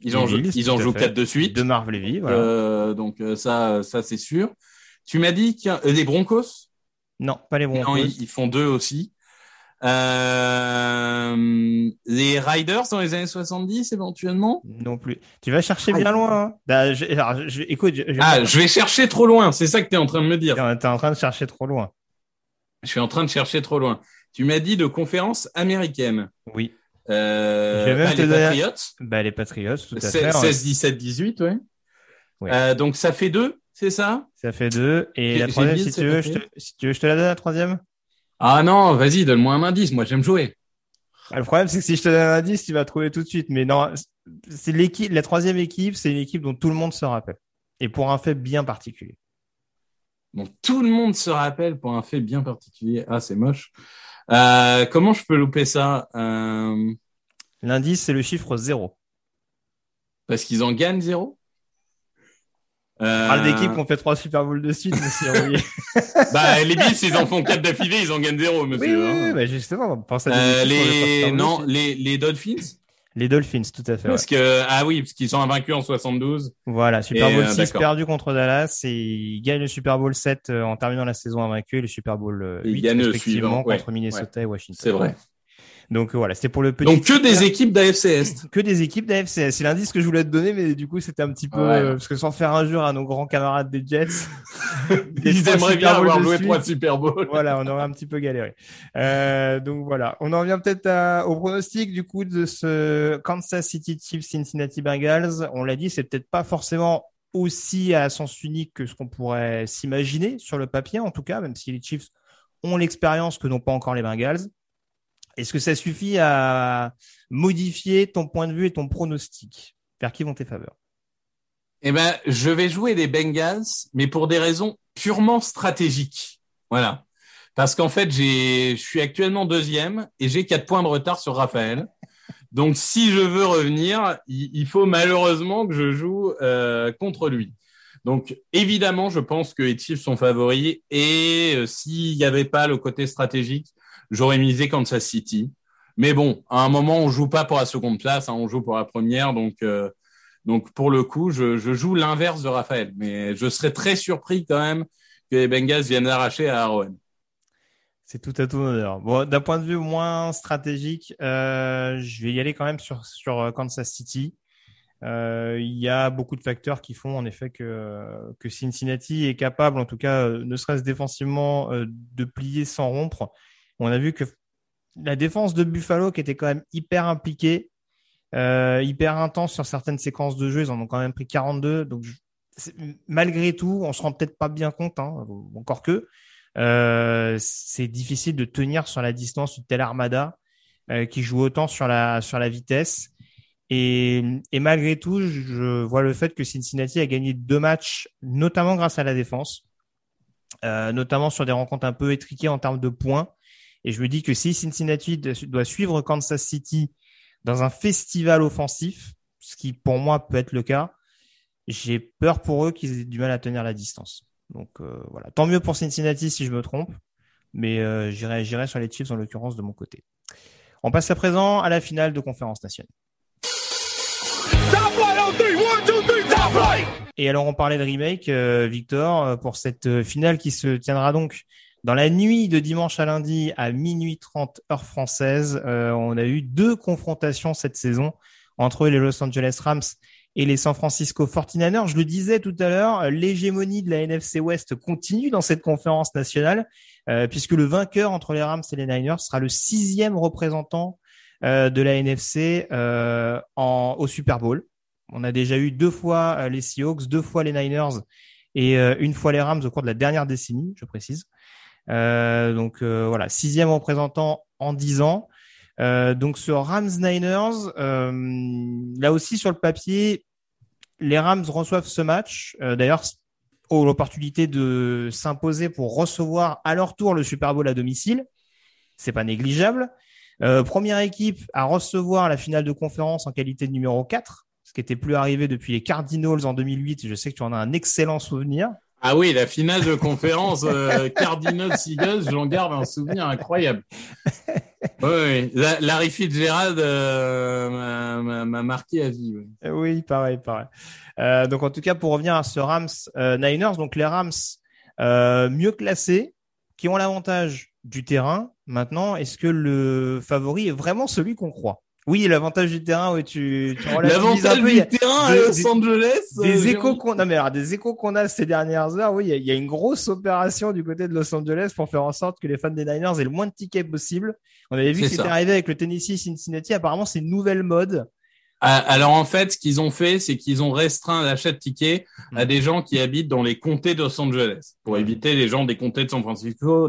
Ils les en, Bills, ils en jouent 4 de suite. De Marv Levy, voilà. Euh, donc, euh, ça, ça c'est sûr. Tu m'as dit y a... les Broncos? Non, pas les Broncos. Non, ils, ils font 2 aussi. Euh, les Riders dans les années 70 éventuellement? Non plus. Tu vas chercher bien loin. Hein. Bah, je, alors, je, écoute, je, ah, je vais chercher trop loin. C'est ça que tu es en train de me dire. Tu es en train de chercher trop loin. Je suis en train de chercher trop loin. Tu m'as dit de conférence américaine. Oui. Euh, bah, les Patriots. Bah, les Patriots, tout à 16, fait. 16, 17, 18, ouais. ouais. Euh, donc ça fait deux, c'est ça? Ça fait deux. Et la troisième, si tu, veux, je te, si tu veux, je te la donne la troisième? Ah non, vas-y, donne-moi un indice. Moi, j'aime jouer. Ah, le problème, c'est que si je te donne un indice, tu vas trouver tout de suite. Mais non, c'est l'équipe, la troisième équipe, c'est une équipe dont tout le monde se rappelle. Et pour un fait bien particulier. Donc tout le monde se rappelle pour un fait bien particulier. Ah, c'est moche. Euh, comment je peux louper ça euh... L'indice, c'est le chiffre zéro. Parce qu'ils en gagnent zéro? Euh... Parle d'équipes qui ont fait trois Super Bowls de suite, monsieur. bah, les Bills, ils en font quatre d'affilée, ils en gagnent zéro, monsieur. Oui, oui, hein. bah, justement, on pense à euh, les, non, les, les Dolphins? Les Dolphins, tout à fait. Parce ouais. que, ah oui, parce qu'ils sont invaincus en 72. Voilà, Super Bowl et, 6 euh, perdu contre Dallas et ils gagnent le Super Bowl 7 euh, en terminant la saison invaincue et le Super Bowl 8 ils respectivement ouais, contre Minnesota ouais. et Washington. C'est vrai. Donc voilà, c'était pour le petit. Donc que des équipes d'AFC Est. Que des équipes d'AFC Est. C'est l'indice que je voulais te donner, mais du coup c'était un petit peu ouais. euh, parce que sans faire injure à nos grands camarades des Jets, ils aimeraient bien avoir joué trois Super Bowl. voilà, on aurait un petit peu galéré. Euh, donc voilà, on en revient peut-être au pronostic du coup de ce Kansas City Chiefs Cincinnati Bengals. On l'a dit, c'est peut-être pas forcément aussi à sens unique que ce qu'on pourrait s'imaginer sur le papier, en tout cas, même si les Chiefs ont l'expérience que n'ont pas encore les Bengals. Est-ce que ça suffit à modifier ton point de vue et ton pronostic? Vers qui vont tes faveurs? Eh ben, je vais jouer les Bengals, mais pour des raisons purement stratégiques. Voilà. Parce qu'en fait, je suis actuellement deuxième et j'ai quatre points de retard sur Raphaël. Donc, si je veux revenir, il, faut malheureusement que je joue euh, contre lui. Donc, évidemment, je pense que les Chiefs sont favoris et euh, s'il n'y avait pas le côté stratégique, j'aurais misé Kansas City. Mais bon, à un moment, on joue pas pour la seconde place, hein, on joue pour la première. Donc, euh, donc pour le coup, je, je joue l'inverse de Raphaël. Mais je serais très surpris quand même que les Bengals viennent l'arracher à Arrowhead. C'est tout à tout honneur. D'un point de vue moins stratégique, euh, je vais y aller quand même sur, sur Kansas City. Euh, il y a beaucoup de facteurs qui font en effet que, que Cincinnati est capable, en tout cas, ne serait-ce défensivement, de plier sans rompre. On a vu que la défense de Buffalo, qui était quand même hyper impliquée, hyper intense sur certaines séquences de jeu, ils en ont quand même pris 42. Donc, malgré tout, on se rend peut-être pas bien compte, hein, encore que, euh, c'est difficile de tenir sur la distance une telle armada euh, qui joue autant sur la sur la vitesse. Et, malgré tout, je vois le fait que Cincinnati a gagné deux matchs, notamment grâce à la défense, euh, notamment sur des rencontres un peu étriquées en termes de points. Et je me dis que si Cincinnati doit suivre Kansas City dans un festival offensif, ce qui pour moi peut être le cas, j'ai peur pour eux qu'ils aient du mal à tenir la distance. Donc euh, voilà, tant mieux pour Cincinnati si je me trompe, mais euh, j'irai sur les Chiefs en l'occurrence de mon côté. On passe à présent à la finale de conférence nationale. Et alors on parlait de remake, euh, Victor, pour cette finale qui se tiendra donc dans la nuit de dimanche à lundi à minuit 30 heure française. on a eu deux confrontations cette saison entre les Los Angeles Rams et les San Francisco 49ers. Je le disais tout à l'heure, l'hégémonie de la NFC West continue dans cette conférence nationale, euh, puisque le vainqueur entre les Rams et les Niners sera le sixième représentant euh, de la NFC euh, au Super Bowl. On a déjà eu deux fois les Seahawks, deux fois les Niners et une fois les Rams au cours de la dernière décennie, je précise. Donc voilà, sixième représentant en dix ans. donc sur Rams Niners, là aussi sur le papier, les Rams reçoivent ce match. Euh, d'ailleurs, ont l'opportunité de s'imposer pour recevoir à leur tour le Super Bowl à domicile. C'est pas négligeable. Euh, première équipe à recevoir la finale de conférence en qualité de numéro 4, ce qui n'était plus arrivé depuis les Cardinals en 2008. Je sais que tu en as un excellent souvenir. Ah oui, la finale de conférence euh, Cardinals j'en garde un souvenir incroyable. Oui, Larry Fitzgerald euh, m'a marqué à vie. Oui, pareil, pareil. Euh, donc en tout cas, pour revenir à ce Rams Niners, donc les Rams mieux classés, qui ont l'avantage du terrain. Maintenant, est-ce que le favori est vraiment celui qu'on croit? Oui, l'avantage du terrain, où tu, tu L'avantage du terrain à Los Angeles. Des, euh, échos qu'on a, mais des échos qu'on a ces dernières heures, oui, il y, a une grosse opération du côté de Los Angeles pour faire en sorte que les fans des Niners aient le moins de tickets possible. On avait vu que c'était arrivé avec le Tennessee Cincinnati. Apparemment, c'est une nouvelle mode. Ah, alors en fait, ce qu'ils ont fait, c'est qu'ils ont restreint l'achat de tickets à hmm. des gens qui habitent dans les comtés de Los Angeles pour éviter les gens des comtés de San Francisco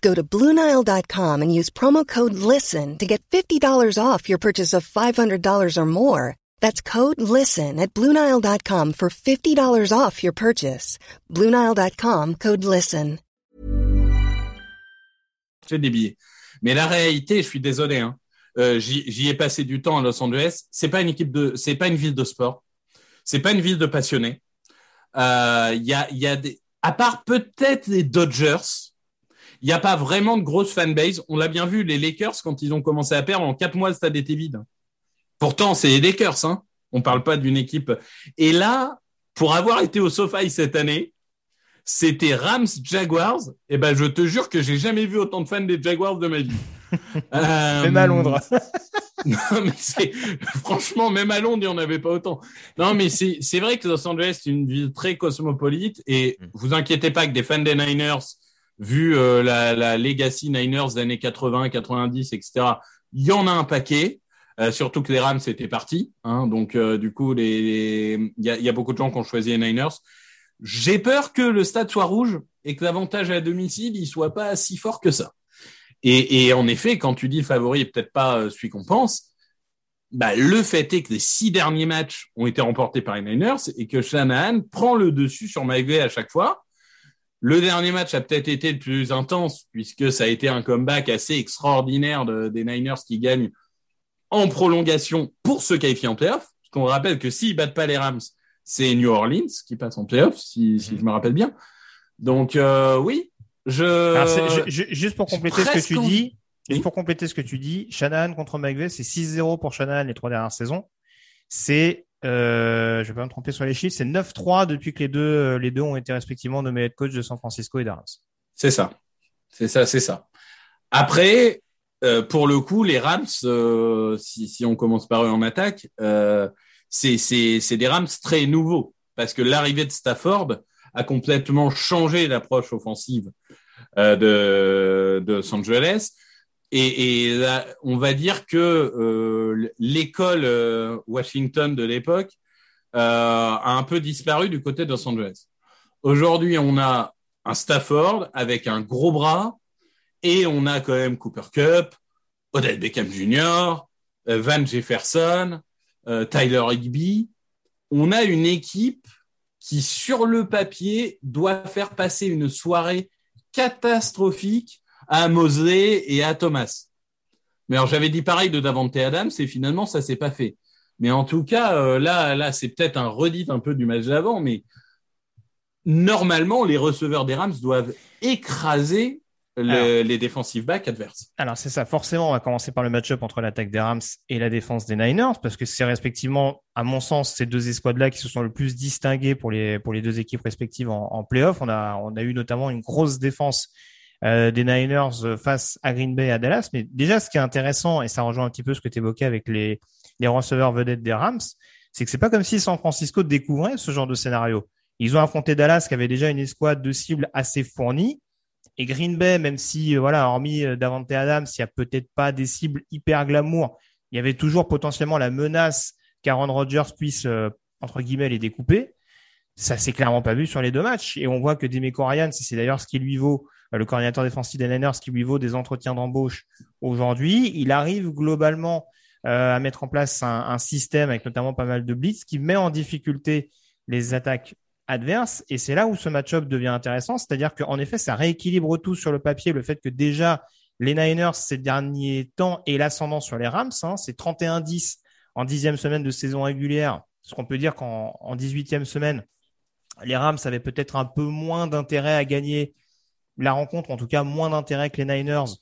Go to Bluenile.com and use promo code LISTEN to get $50 off your purchase of $500 or more. That's code LISTEN at Bluenile.com for $50 off your purchase. Bluenile.com code LISTEN. Fait des billets. Mais la réalité, je suis désolé, hein, euh, j'y ai passé du temps à Los Angeles. C'est pas une pas une ville de sport. C'est pas une ville de passionnés. Il euh, y, a, à part peut-être les Dodgers, il n'y a pas vraiment de grosse fanbase. On l'a bien vu, les Lakers, quand ils ont commencé à perdre, en quatre mois, le stade était vide. Pourtant, c'est les Lakers, hein. On parle pas d'une équipe. Et là, pour avoir été au SoFi cette année, c'était Rams Jaguars. Et eh ben, je te jure que j'ai jamais vu autant de fans des Jaguars de ma vie. Euh, même à Londres. non, mais c'est franchement même à Londres, il n'y en avait pas autant. Non, mais c'est c'est vrai que Los Angeles c'est une ville très cosmopolite et mm. vous inquiétez pas que des fans des Niners, vu euh, la, la legacy Niners des années 80, 90, etc. Il y en a un paquet. Euh, surtout que les Rams étaient partis, hein, donc euh, du coup, il y, a, y a beaucoup de gens qui ont choisi les Niners. J'ai peur que le stade soit rouge et que l'avantage à domicile il soit pas si fort que ça. Et, et en effet, quand tu dis favori peut-être pas euh, celui qu'on pense, bah, le fait est que les six derniers matchs ont été remportés par les Niners et que Shanahan prend le dessus sur McVay à chaque fois. Le dernier match a peut-être été le plus intense puisque ça a été un comeback assez extraordinaire des Niners qui gagnent en prolongation pour se qualifier en playoff. Parce qu'on rappelle que s'ils battent pas les Rams, c'est New Orleans qui passe en playoff, si, si je me rappelle bien. Donc euh, oui, je... juste pour compléter ce que tu dis, juste pour compléter ce que tu dis, Shanahan contre McVeigh, c'est 6-0 pour Shanahan les trois dernières saisons. C'est, euh, je vais pas me tromper sur les chiffres, c'est 9-3 depuis que les deux, euh, les deux ont été respectivement nommés head coach de San Francisco et d'Arams. C'est ça, c'est ça, c'est ça. Après, euh, pour le coup, les Rams, euh, si, on commence par eux en attaque, c'est des Rams très nouveaux parce que l'arrivée de Stafford a complètement changé l'approche offensive de, de Los Angeles. Et, on va dire que euh, l'école Washington de l'époque a un peu disparu du côté de Los Angeles. Aujourd'hui, on a un Stafford avec un gros bras, et on a quand même Cooper Cup, Odell Beckham Jr., euh, Van Jefferson, euh, Tyler Higby. On a une équipe qui, sur le papier, doit faire passer une soirée catastrophique à Mosley et à Thomas. Mais alors j'avais dit pareil de Davante Adams et finalement ça s'est pas fait. Mais en tout cas euh, là là c'est peut-être un redit un peu du match d'avant mais normalement les receveurs des Rams doivent écraser les défensives backs adverses. Alors c'est ça, forcément on va commencer par le match-up entre l'attaque des Rams et la défense des Niners, parce que c'est respectivement, à mon sens, ces deux escouades-là qui se sont le plus distinguées pour les, pour les deux équipes respectives en, en playoff. On a, on a eu notamment une grosse défense euh, des Niners face à Green Bay à Dallas, mais déjà ce qui est intéressant, et ça rejoint un petit peu ce que tu évoquais avec les, les receveurs vedettes des Rams, c'est que c'est pas comme si San Francisco découvrait ce genre de scénario. Ils ont affronté Dallas qui avait déjà une escouade de cibles assez fournie et Green Bay, même si, euh, voilà, hormis euh, Davante Adams, il n'y a peut-être pas des cibles hyper glamour, il y avait toujours potentiellement la menace qu'Aaron Rodgers puisse, euh, entre guillemets, les découper. Ça s'est clairement pas vu sur les deux matchs. Et on voit que Demeco Ryan, c'est d'ailleurs ce qui lui vaut, le coordinateur défensif des Niners, qui lui vaut des entretiens d'embauche aujourd'hui. Il arrive globalement à mettre en place un, système avec notamment pas mal de blitz qui met en difficulté les attaques adverse. Et c'est là où ce match-up devient intéressant. C'est-à-dire qu'en effet, ça rééquilibre tout sur le papier. Le fait que déjà, les Niners, ces derniers temps, aient l'ascendant sur les Rams. Hein, c'est 31-10 en dixième semaine de saison régulière. Ce qu'on peut dire qu'en en 18e semaine, les Rams avaient peut-être un peu moins d'intérêt à gagner la rencontre, en tout cas moins d'intérêt que les Niners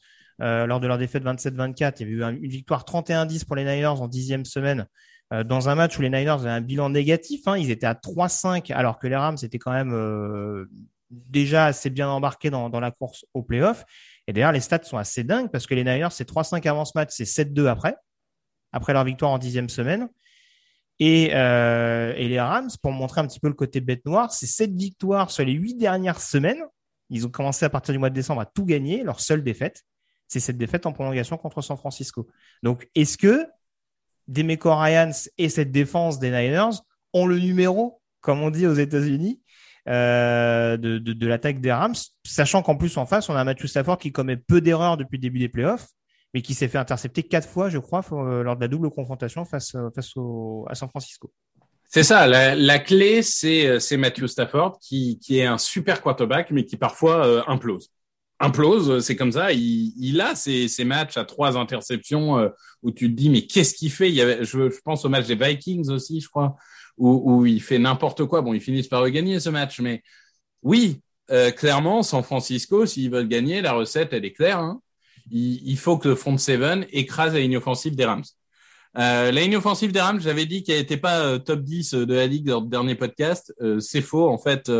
euh, lors de leur défaite 27-24. Il y avait eu une victoire 31-10 pour les Niners en dixième semaine. Euh, dans un match où les Niners avaient un bilan négatif, hein, ils étaient à 3-5 alors que les Rams étaient quand même euh, déjà assez bien embarqués dans, dans la course au playoff. Et d'ailleurs, les stats sont assez dingues parce que les Niners, c'est 3-5 avant ce match, c'est 7-2 après, après leur victoire en dixième semaine. Et, euh, et, les Rams, pour montrer un petit peu le côté bête noire, c'est 7 victoires sur les 8 dernières semaines. Ils ont commencé à partir du mois de décembre à tout gagner. Leur seule défaite, c'est cette défaite en prolongation contre San Francisco. Donc, est-ce que Demeco Ryans et cette défense des Niners ont le numéro, comme on dit aux États-Unis, euh, de, l'attaque des Rams, sachant qu'en plus en face, on a Matthew Stafford qui commet peu d'erreurs depuis le début des playoffs, mais qui s'est fait intercepter quatre fois, je crois, euh, lors de la double confrontation face, euh, à San Francisco. C'est ça, la, clé, c'est Matthew Stafford qui, est un super quarterback, mais qui parfois euh, implose implose, c'est comme ça. Il, a ces, ces, matchs à trois interceptions euh, où tu te dis mais qu'est-ce qu'il fait? Il y avait, je, pense au match des Vikings aussi, je crois, où, il fait n'importe quoi. Bon, ils finissent par gagner ce match, mais oui, euh, clairement, San Francisco, s'ils veulent gagner, la recette elle est claire. Hein. Il, il, faut que le front seven écrase la ligne offensive des Rams. Euh, la ligne offensive des Rams, j'avais dit qu'elle n'était pas euh, top 10 de la ligue dans le dernier podcast. Euh, c'est faux. En fait,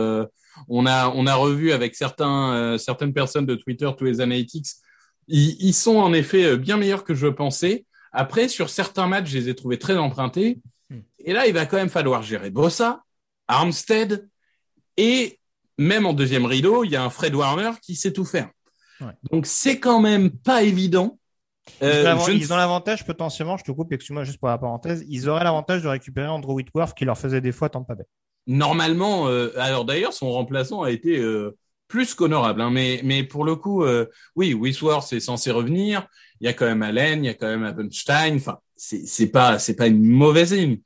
on a on a revu avec certains certaines personnes de Twitter tous les analytics. Ils, ils, sont en effet bien meilleurs que je pensais. Après, sur certains matchs, je les ai trouvés très empruntés. Hmm. Et là, il va quand même falloir gérer Bossa, Armstead, et même en deuxième rideau, il y a un Fred Warner qui sait tout faire. Ouais. Donc, c'est quand même pas évident. Euh, ils ont l'avantage potentiellement, je te coupe, excuse-moi juste pour la parenthèse, ils auraient l'avantage de récupérer Andrew Whitworth qui leur faisait des fois tant pas bête. Normalement, euh, alors d'ailleurs, son remplaçant a été euh, plus qu'honorable, hein, mais, mais pour le coup, euh, oui, Whitworth est censé revenir. Il y a quand même Allen, il y a quand même Abenstein. Enfin, c'est c'est pas c'est pas une mauvaise ligne,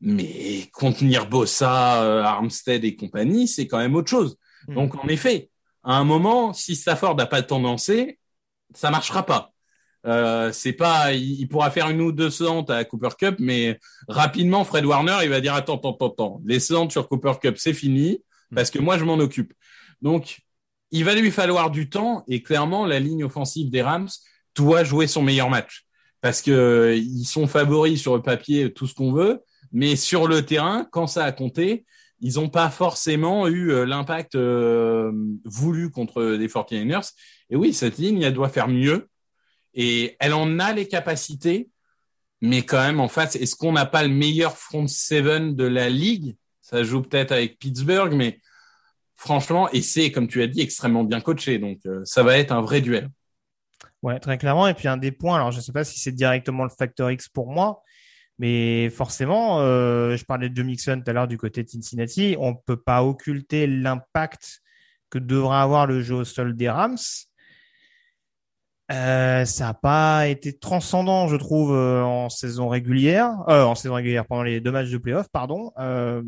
mais contenir Bossa, euh, Armstead et compagnie, c'est quand même autre chose. Hmm. Donc en effet, à un moment, si Stafford n'a pas tendancé, ça marchera pas. Euh, c'est pas, il, pourra faire une ou deux séances à Cooper Cup, mais rapidement, Fred Warner, il va dire attends, attends, attends, les séances sur Cooper Cup, c'est fini parce que moi, je m'en occupe. Donc, il va lui falloir du temps et clairement, la ligne offensive des Rams doit jouer son meilleur match parce que ils sont favoris sur le papier, tout ce qu'on veut, mais sur le terrain, quand ça a compté, ils n'ont pas forcément eu euh, l'impact euh, voulu contre les 49ers. Et oui, cette ligne, elle doit faire mieux. Et elle en a les capacités, mais quand même, en face, est-ce qu'on n'a pas le meilleur front seven de la ligue? Ça joue peut-être avec Pittsburgh, mais franchement, et c'est, comme tu as dit, extrêmement bien coaché. Donc, euh, ça va être un vrai duel. Ouais, très clairement. Et puis, un des points, alors je ne sais pas si c'est directement le facteur X pour moi, mais forcément, euh, je parlais de Mixon tout à l'heure du côté de Cincinnati, on ne peut pas occulter l'impact que devra avoir le jeu au sol des Rams. Euh, ça n'a pas été transcendant, je trouve, euh, en saison régulière, euh, en saison régulière pendant les deux matchs de playoff, pardon. Euh,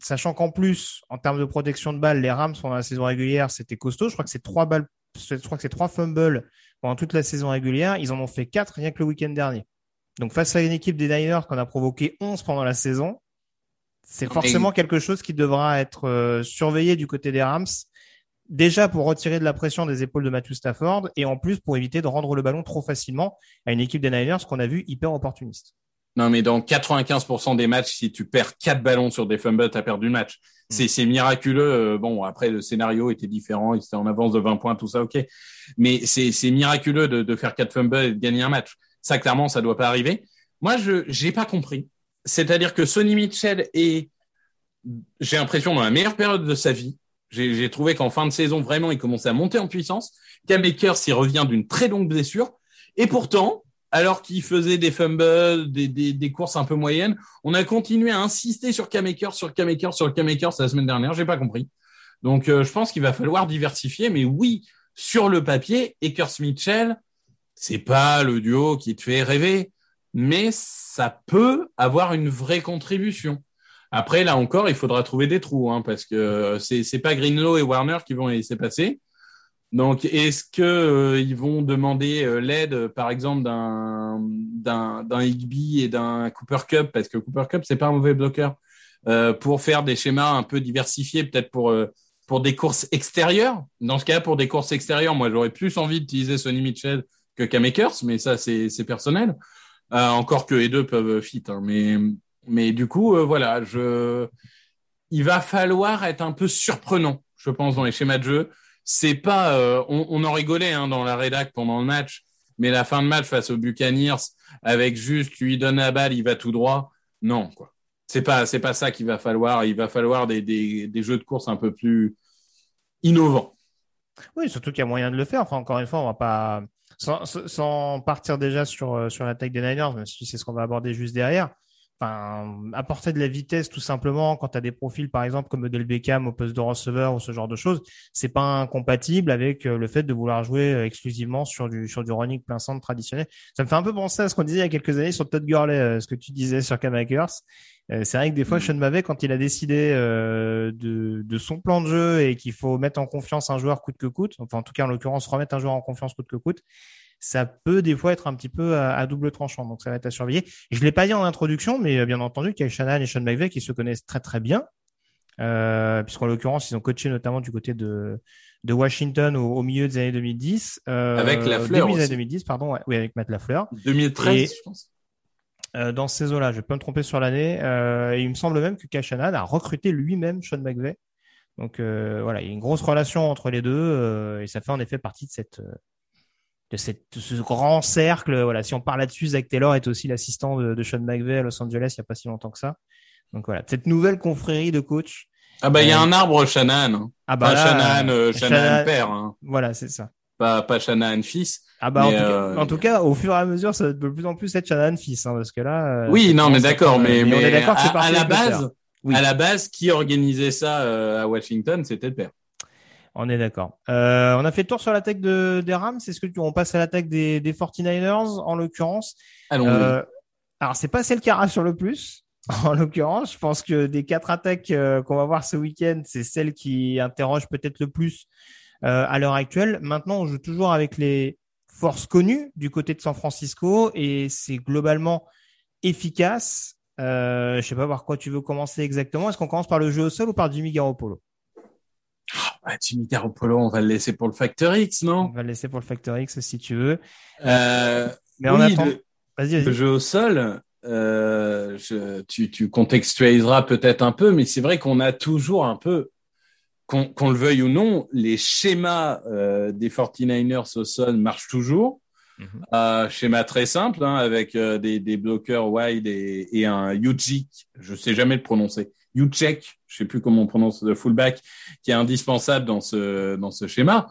sachant qu'en plus, en termes de protection de balles, les Rams pendant la saison régulière, c'était costaud. Je crois que c'est trois balles, je crois que c'est trois fumbles pendant toute la saison régulière. Ils en ont fait quatre rien que le week-end dernier. Donc face à une équipe des Niners qu'on a provoqué 11 pendant la saison, c'est forcément quelque chose qui devra être surveillé du côté des Rams déjà pour retirer de la pression des épaules de Matthew Stafford et en plus pour éviter de rendre le ballon trop facilement à une équipe des Niners qu'on a vu hyper opportuniste. Non, mais dans 95% des matchs, si tu perds quatre ballons sur des fumbles, tu as perdu le match. Mm. C'est miraculeux. Euh, bon, après, le scénario était différent. Il était en avance de 20 points, tout ça, OK. Mais c'est miraculeux de, de, faire quatre fumbles et de gagner un match. Ça, clairement, ça doit pas arriver. Moi, je j'ai pas compris. C'est-à-dire que Sonny Mitchell est, j'ai l'impression, dans la meilleure période de sa vie. J'ai trouvé qu'en fin de saison, vraiment, il commençait à monter en puissance. Cam il revient d'une très longue blessure. Et pourtant, alors qu'il faisait des fumbles, des, des, courses un peu moyennes, on a continué à insister sur Cam sur Cam sur Cam la semaine dernière. J'ai pas compris. Donc, euh, je pense qu'il va falloir diversifier. Mais oui, sur le papier, Akers Mitchell, c'est pas le duo qui te fait rêver, mais ça peut avoir une vraie contribution. Après, là encore, il faudra trouver des trous, hein, parce que c'est c'est pas Greenlow et Warner qui vont laisser passer. Donc, est-ce que euh, ils vont demander euh, l'aide, par exemple, d'un d'un Higby et d'un Cooper Cup, parce que Cooper Cup c'est pas un mauvais bloqueur, euh, pour faire des schémas un peu diversifiés, peut-être pour pour des courses extérieures. Dans ce cas, pour des courses extérieures, moi j'aurais plus envie d'utiliser Sonny Mitchell que Kamakers, mais ça c'est personnel. encore que les deux peuvent fit, hein, mais mais du coup, euh, voilà, je, il va falloir être un peu surprenant, je pense, dans les schémas de jeu. C'est pas, euh, on, en rigolait hein, dans la rédac pendant le match, mais la fin de match face aux Buccaneers, avec juste lui donne la balle, il va tout droit. Non, quoi. C'est pas, ça qu'il va falloir. Il va falloir des, jeux de course un peu plus innovants. Oui, surtout qu'il y a moyen de le faire. Enfin, encore une fois, on va pas, sans, sans partir déjà sur, euh, sur l'attaque des Niners, même si c'est ce qu'on va aborder juste derrière enfin, apporter de la vitesse tout simplement quand tu as des profils par exemple comme Del Beckham au poste de receveur ou ce genre de choses, c'est pas incompatible avec euh, le fait de vouloir jouer euh, exclusivement sur du sur du running plein centre traditionnel. Ça me fait un peu penser à ce qu'on disait il y a quelques années sur Todd Gurley, euh, ce que tu disais sur Cam c'est vrai que des fois, mm. Sean McVay, quand il a décidé de, de, son plan de jeu et qu'il faut mettre en confiance un joueur coûte que coûte, enfin en tout cas en l'occurrence remettre un joueur en confiance coûte que coûte, ça peut des fois être un petit peu à, double tranchant. Donc ça va être à surveiller. Je l'ai pas dit en introduction, mais euh, bien entendu a Shannon et Sean McVay qui se connaissent très très bien, euh, puisqu'en l'occurrence ils ont coaché notamment du côté de de Washington au, milieu des années 2010. Euh, avec la fleur. Années 2010, pardon, oui, avec Matt Lafleur. 2013, je pense. Euh, dans ces eaux-là, je vais pas me tromper sur l'année. Il me semble même que Kashanan a recruté lui-même Sean McVay. Donc voilà, il y a une grosse relation entre les deux et ça fait en effet partie de cette de, cette, ce grand cercle. Voilà, si on parle là-dessus, Zach Taylor est aussi l'assistant de, de Sean McVay à Los Angeles il n'y a pas si longtemps que ça. Donc voilà, cette nouvelle confrérie de coach. Ah bah il y a un arbre Shanahan. Hein. Ah bah pas là, Shanahan, euh, père, hein. Voilà, c'est ça. pas pas Shanahan fils. Ah bah en, Mais, tout cas, euh, en tout cas, au fur et à mesure, ça va de plus en plus être Shanahan fils, hein, parce que là. euh, Oui, non, mais d'accord, mais, mais on est d'accord à, à la base, Oui. à la base, qui organisait ça euh, à Washington, c'était le père. On est d'accord. Euh, on a fait le tour sur l'attaque de, des Rams. Est-ce que tu, on passe à l'attaque des, des 49ers en l'occurrence? Allons-y. euh, Alors c'est pas celle qui rassure le plus. En l'occurrence, je pense que des quatre attaques euh, qu'on va voir ce week-end, c'est celle qui interroge peut-être le plus euh, à l'heure actuelle. Maintenant, on joue toujours avec les forces connues du côté de San Francisco et c'est globalement efficace. Euh, je sais pas par quoi tu veux commencer exactement. Est-ce qu'on commence par le jeu au sol ou par Jimmy Garoppolo? Ah, Jimmy Garoppolo, on va le laisser pour le Factor X, On non va le laisser pour le Factor X si tu veux. euh, Mais en oui, attendant, le- vas-y, Le vas-y. jeu au sol, euh, je- tu, tu contextualiseras peut-être un peu, mais c'est vrai qu'on a toujours un peu, qu'on le veuille ou non, les schémas euh, des 49ers au sol marchent toujours. Mhm. Euh, schéma très simple, hein, avec des, des bloqueurs wide et, et un Yuchik, je sais jamais le prononcer, Yuchek, je sais plus comment on prononce le fullback, qui est indispensable dans ce dans ce schéma.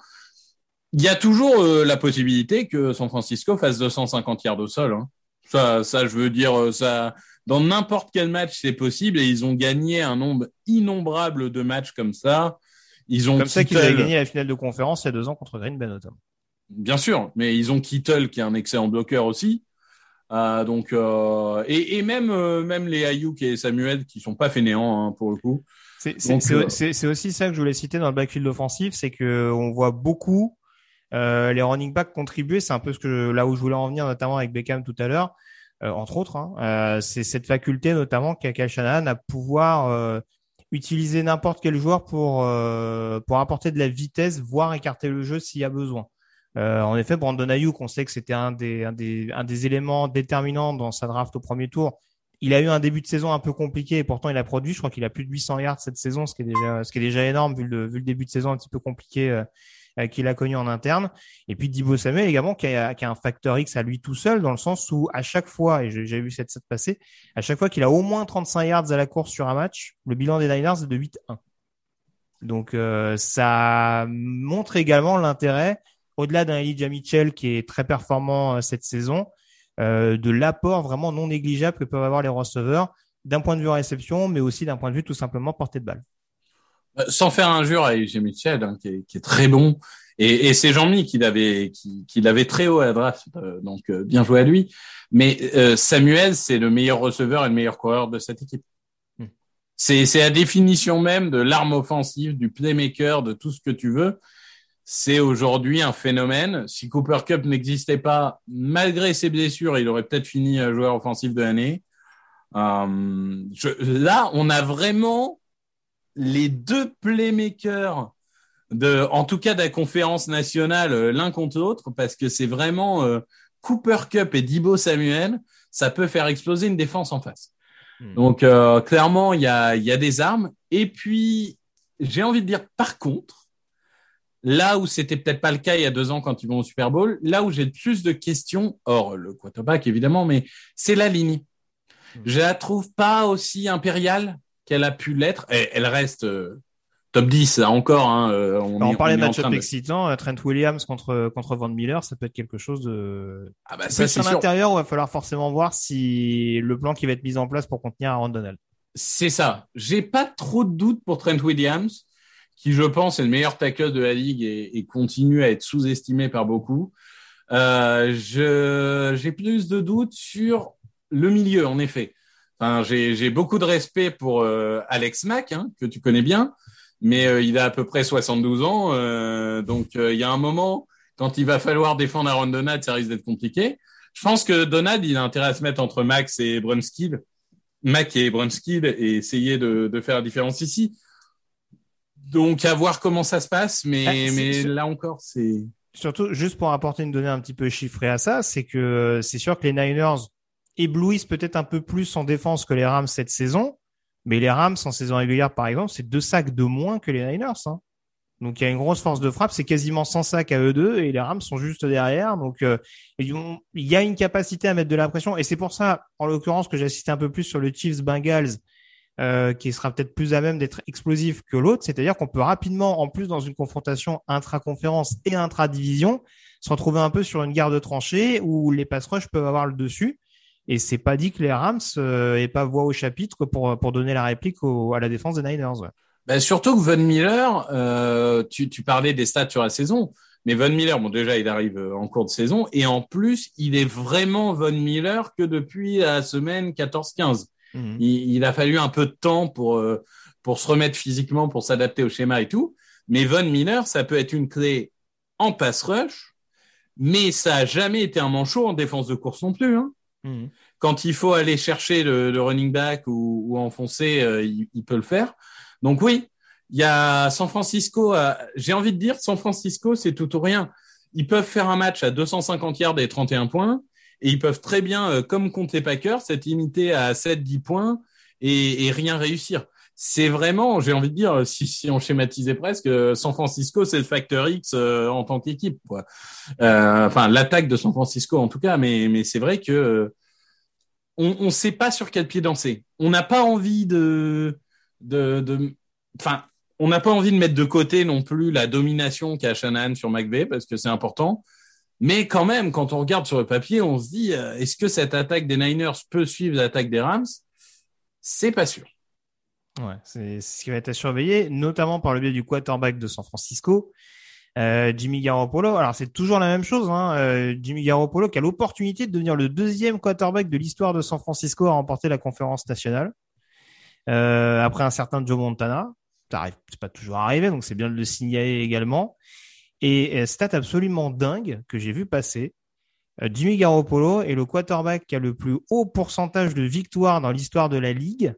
Il y a toujours euh, la possibilité que San Francisco fasse 250 yards au sol. Hein. Ça, ça, je veux dire, euh, ça, dans n'importe quel match, c'est possible et ils ont gagné un nombre innombrable de matchs comme ça. Ils ont Comme ça qu'ils avaient gagné la finale de conférence il y a deux ans contre Green Bay notamment. Bien sûr, mais ils ont Kittle qui est un excellent bloqueur aussi. Euh, donc euh, et, et même euh, même les Ayuk et Samuel qui sont pas fainéants hein, pour le coup. C'est euh, aussi ça que je voulais citer dans le backfield offensif, c'est que on voit beaucoup euh, les running backs contribuer. C'est un peu ce que là où je voulais en venir, notamment avec Beckham tout à l'heure, euh, entre autres. hein. Euh, c'est cette faculté notamment qu'a Shanahan à pouvoir euh, utiliser n'importe quel joueur pour euh, pour apporter de la vitesse, voire écarter le jeu s'il y a besoin. Euh, en effet, Brandon Ayuk, on sait que c'était un des, un des un des éléments déterminants dans sa draft au premier tour. Il a eu un début de saison un peu compliqué et pourtant il a produit. Je crois qu'il a plus de 800 yards cette saison, ce qui est déjà, ce qui est déjà énorme vu le, vu le début de saison un petit peu compliqué euh, euh, qu'il a connu en interne. Et puis Dibo Samuel également qui a, qui a un facteur X à lui tout seul dans le sens où à chaque fois, et j'ai vu cette set passer, à chaque fois qu'il a au moins 35 yards à la course sur un match, le bilan des Niners est de 8-1. Donc euh, ça montre également l'intérêt, au-delà d'un Elijah Mitchell qui est très performant euh, cette saison, euh, de l'apport vraiment non négligeable que peuvent avoir les receveurs d'un point de vue réception, mais aussi d'un point de vue tout simplement portée de balle. Euh, Sans faire injure à Elijah Mitchell, hein, qui, est, qui est très bon. Et, et c'est Jean-Mi qui l'avait qui, qui l'avait très haut à la draft, euh, donc euh, bien joué à lui. Mais Samuel, c'est le meilleur receveur et le meilleur coureur de cette équipe. Hmm. C'est la définition même de l'arme offensive, du playmaker, de tout ce que tu veux. C'est aujourd'hui un phénomène. Si Cooper Cup n'existait pas, malgré ses blessures, il aurait peut-être fini euh, joueur offensif de l'année. Euh, je, là, on a vraiment les deux playmakers de, en tout cas de la conférence nationale, euh, l'un contre l'autre, parce que c'est vraiment euh, Cooper Cup et Dibo Samuel, ça peut faire exploser une défense en face. Hmm. Donc euh, clairement, il y a, il y a des armes. Et puis, j'ai envie de dire, par contre, là où c'était peut-être pas le cas il y a deux ans quand ils vont au Super Bowl, là où j'ai le plus de questions, hors le quarterback évidemment, mais c'est la ligne. Je la trouve pas aussi impériale qu'elle a pu l'être. Elle reste euh, top 10 encore. Hein, euh, on, on est- parlait on match-up train de- excitant, euh, Trent Williams contre contre Van Miller, ça peut être quelque chose de Ah bah ça c'est à l'intérieur où il va falloir forcément voir si le plan qui va être mis en place pour contenir Aaron Donald. C'est ça. J'ai pas trop de doutes pour Trent Williams, qui je pense est le meilleur tackle de la ligue et, et continue à être sous-estimé par beaucoup. Euh, j'ai plus de doutes sur le milieu, en effet. Enfin, j'ai beaucoup de respect pour euh, Alex Mack, hein, que tu connais bien, mais euh, il a à peu près 72 ans, euh, donc euh, il y a un moment quand il va falloir défendre Aaron Donald, ça risque d'être compliqué. Je pense que Donald, il a intérêt à se mettre entre Max et Brunskill, Mac et Brunskill, et essayer de, de faire la différence ici. Donc à voir comment ça se passe, mais, Ah, mais là encore, c'est Surtout, juste pour apporter une donnée un petit peu chiffrée à ça, c'est que c'est sûr que les Niners éblouissent peut-être un peu plus en défense que les Rams cette saison, mais les Rams en saison régulière, par exemple, c'est deux sacs de moins que les Niners. Hein. Donc il y a une grosse force de frappe, c'est quasiment sans sac à eux deux et les Rams sont juste derrière. Donc euh, il y a une capacité à mettre de la pression et c'est pour ça, en l'occurrence, que j'ai assisté un peu plus sur le Chiefs Bengals, euh, qui sera peut-être plus à même d'être explosif que l'autre. C'est-à-dire qu'on peut rapidement, en plus dans une confrontation intra-conférence et intra-division, se retrouver un peu sur une garde tranchée où les pass rush peuvent avoir le dessus. Et c'est pas dit que les Rams euh, aient pas voix au chapitre pour pour donner la réplique à la défense des Niners. Ben surtout que Von Miller, euh, tu, tu parlais des stats sur la saison, mais Von Miller, bon déjà il arrive euh, en cours de saison et en plus il est vraiment Von Miller que depuis la semaine 14-15. Mhm. Il, il, a fallu un peu de temps pour euh, pour se remettre physiquement, pour s'adapter au schéma et tout. Mais Von Miller, ça peut être une clé en pass rush, mais ça a jamais été un manchot en défense de course non plus. Hein. Mhm. Quand il faut aller chercher le, le running back ou, ou enfoncer, euh, il, il peut le faire. Donc oui, il y a San Francisco. J'ai envie de dire, San Francisco, c'est tout ou rien. Ils peuvent faire un match à 250 yards et 31 points, et ils peuvent très bien, euh, comme contre les Packers, s'être limité à 7-10 points et, rien réussir. C'est vraiment, j'ai envie de dire, si, on schématisait presque, San Francisco, c'est le facteur X euh, en tant qu'équipe. Quoi. Euh, enfin, l'attaque de San Francisco en tout cas, mais, mais c'est vrai que on ne sait pas sur quel pied danser. On n'a pas envie de de, enfin, on n'a pas envie de mettre de côté non plus la domination qu'a Shanahan sur McVeigh parce que c'est important. Mais quand même, quand on regarde sur le papier, on se dit, euh, est-ce que cette attaque des Niners peut suivre l'attaque des Rams? C'est pas sûr. Ouais, c'est ce qui va être surveillé, notamment par le biais du quarterback de San Francisco, euh, Jimmy Garoppolo. Alors c'est toujours la même chose, hein, euh, Jimmy Garoppolo qui a l'opportunité de devenir le deuxième quarterback de l'histoire de San Francisco à remporter la conférence nationale. Après un certain Joe Montana, ça c'est pas toujours arrivé, donc c'est bien de le signaler également. Et stat absolument dingue que j'ai vu passer. Euh, Jimmy Garoppolo est le quarterback qui a le plus haut pourcentage de victoires dans l'histoire de la ligue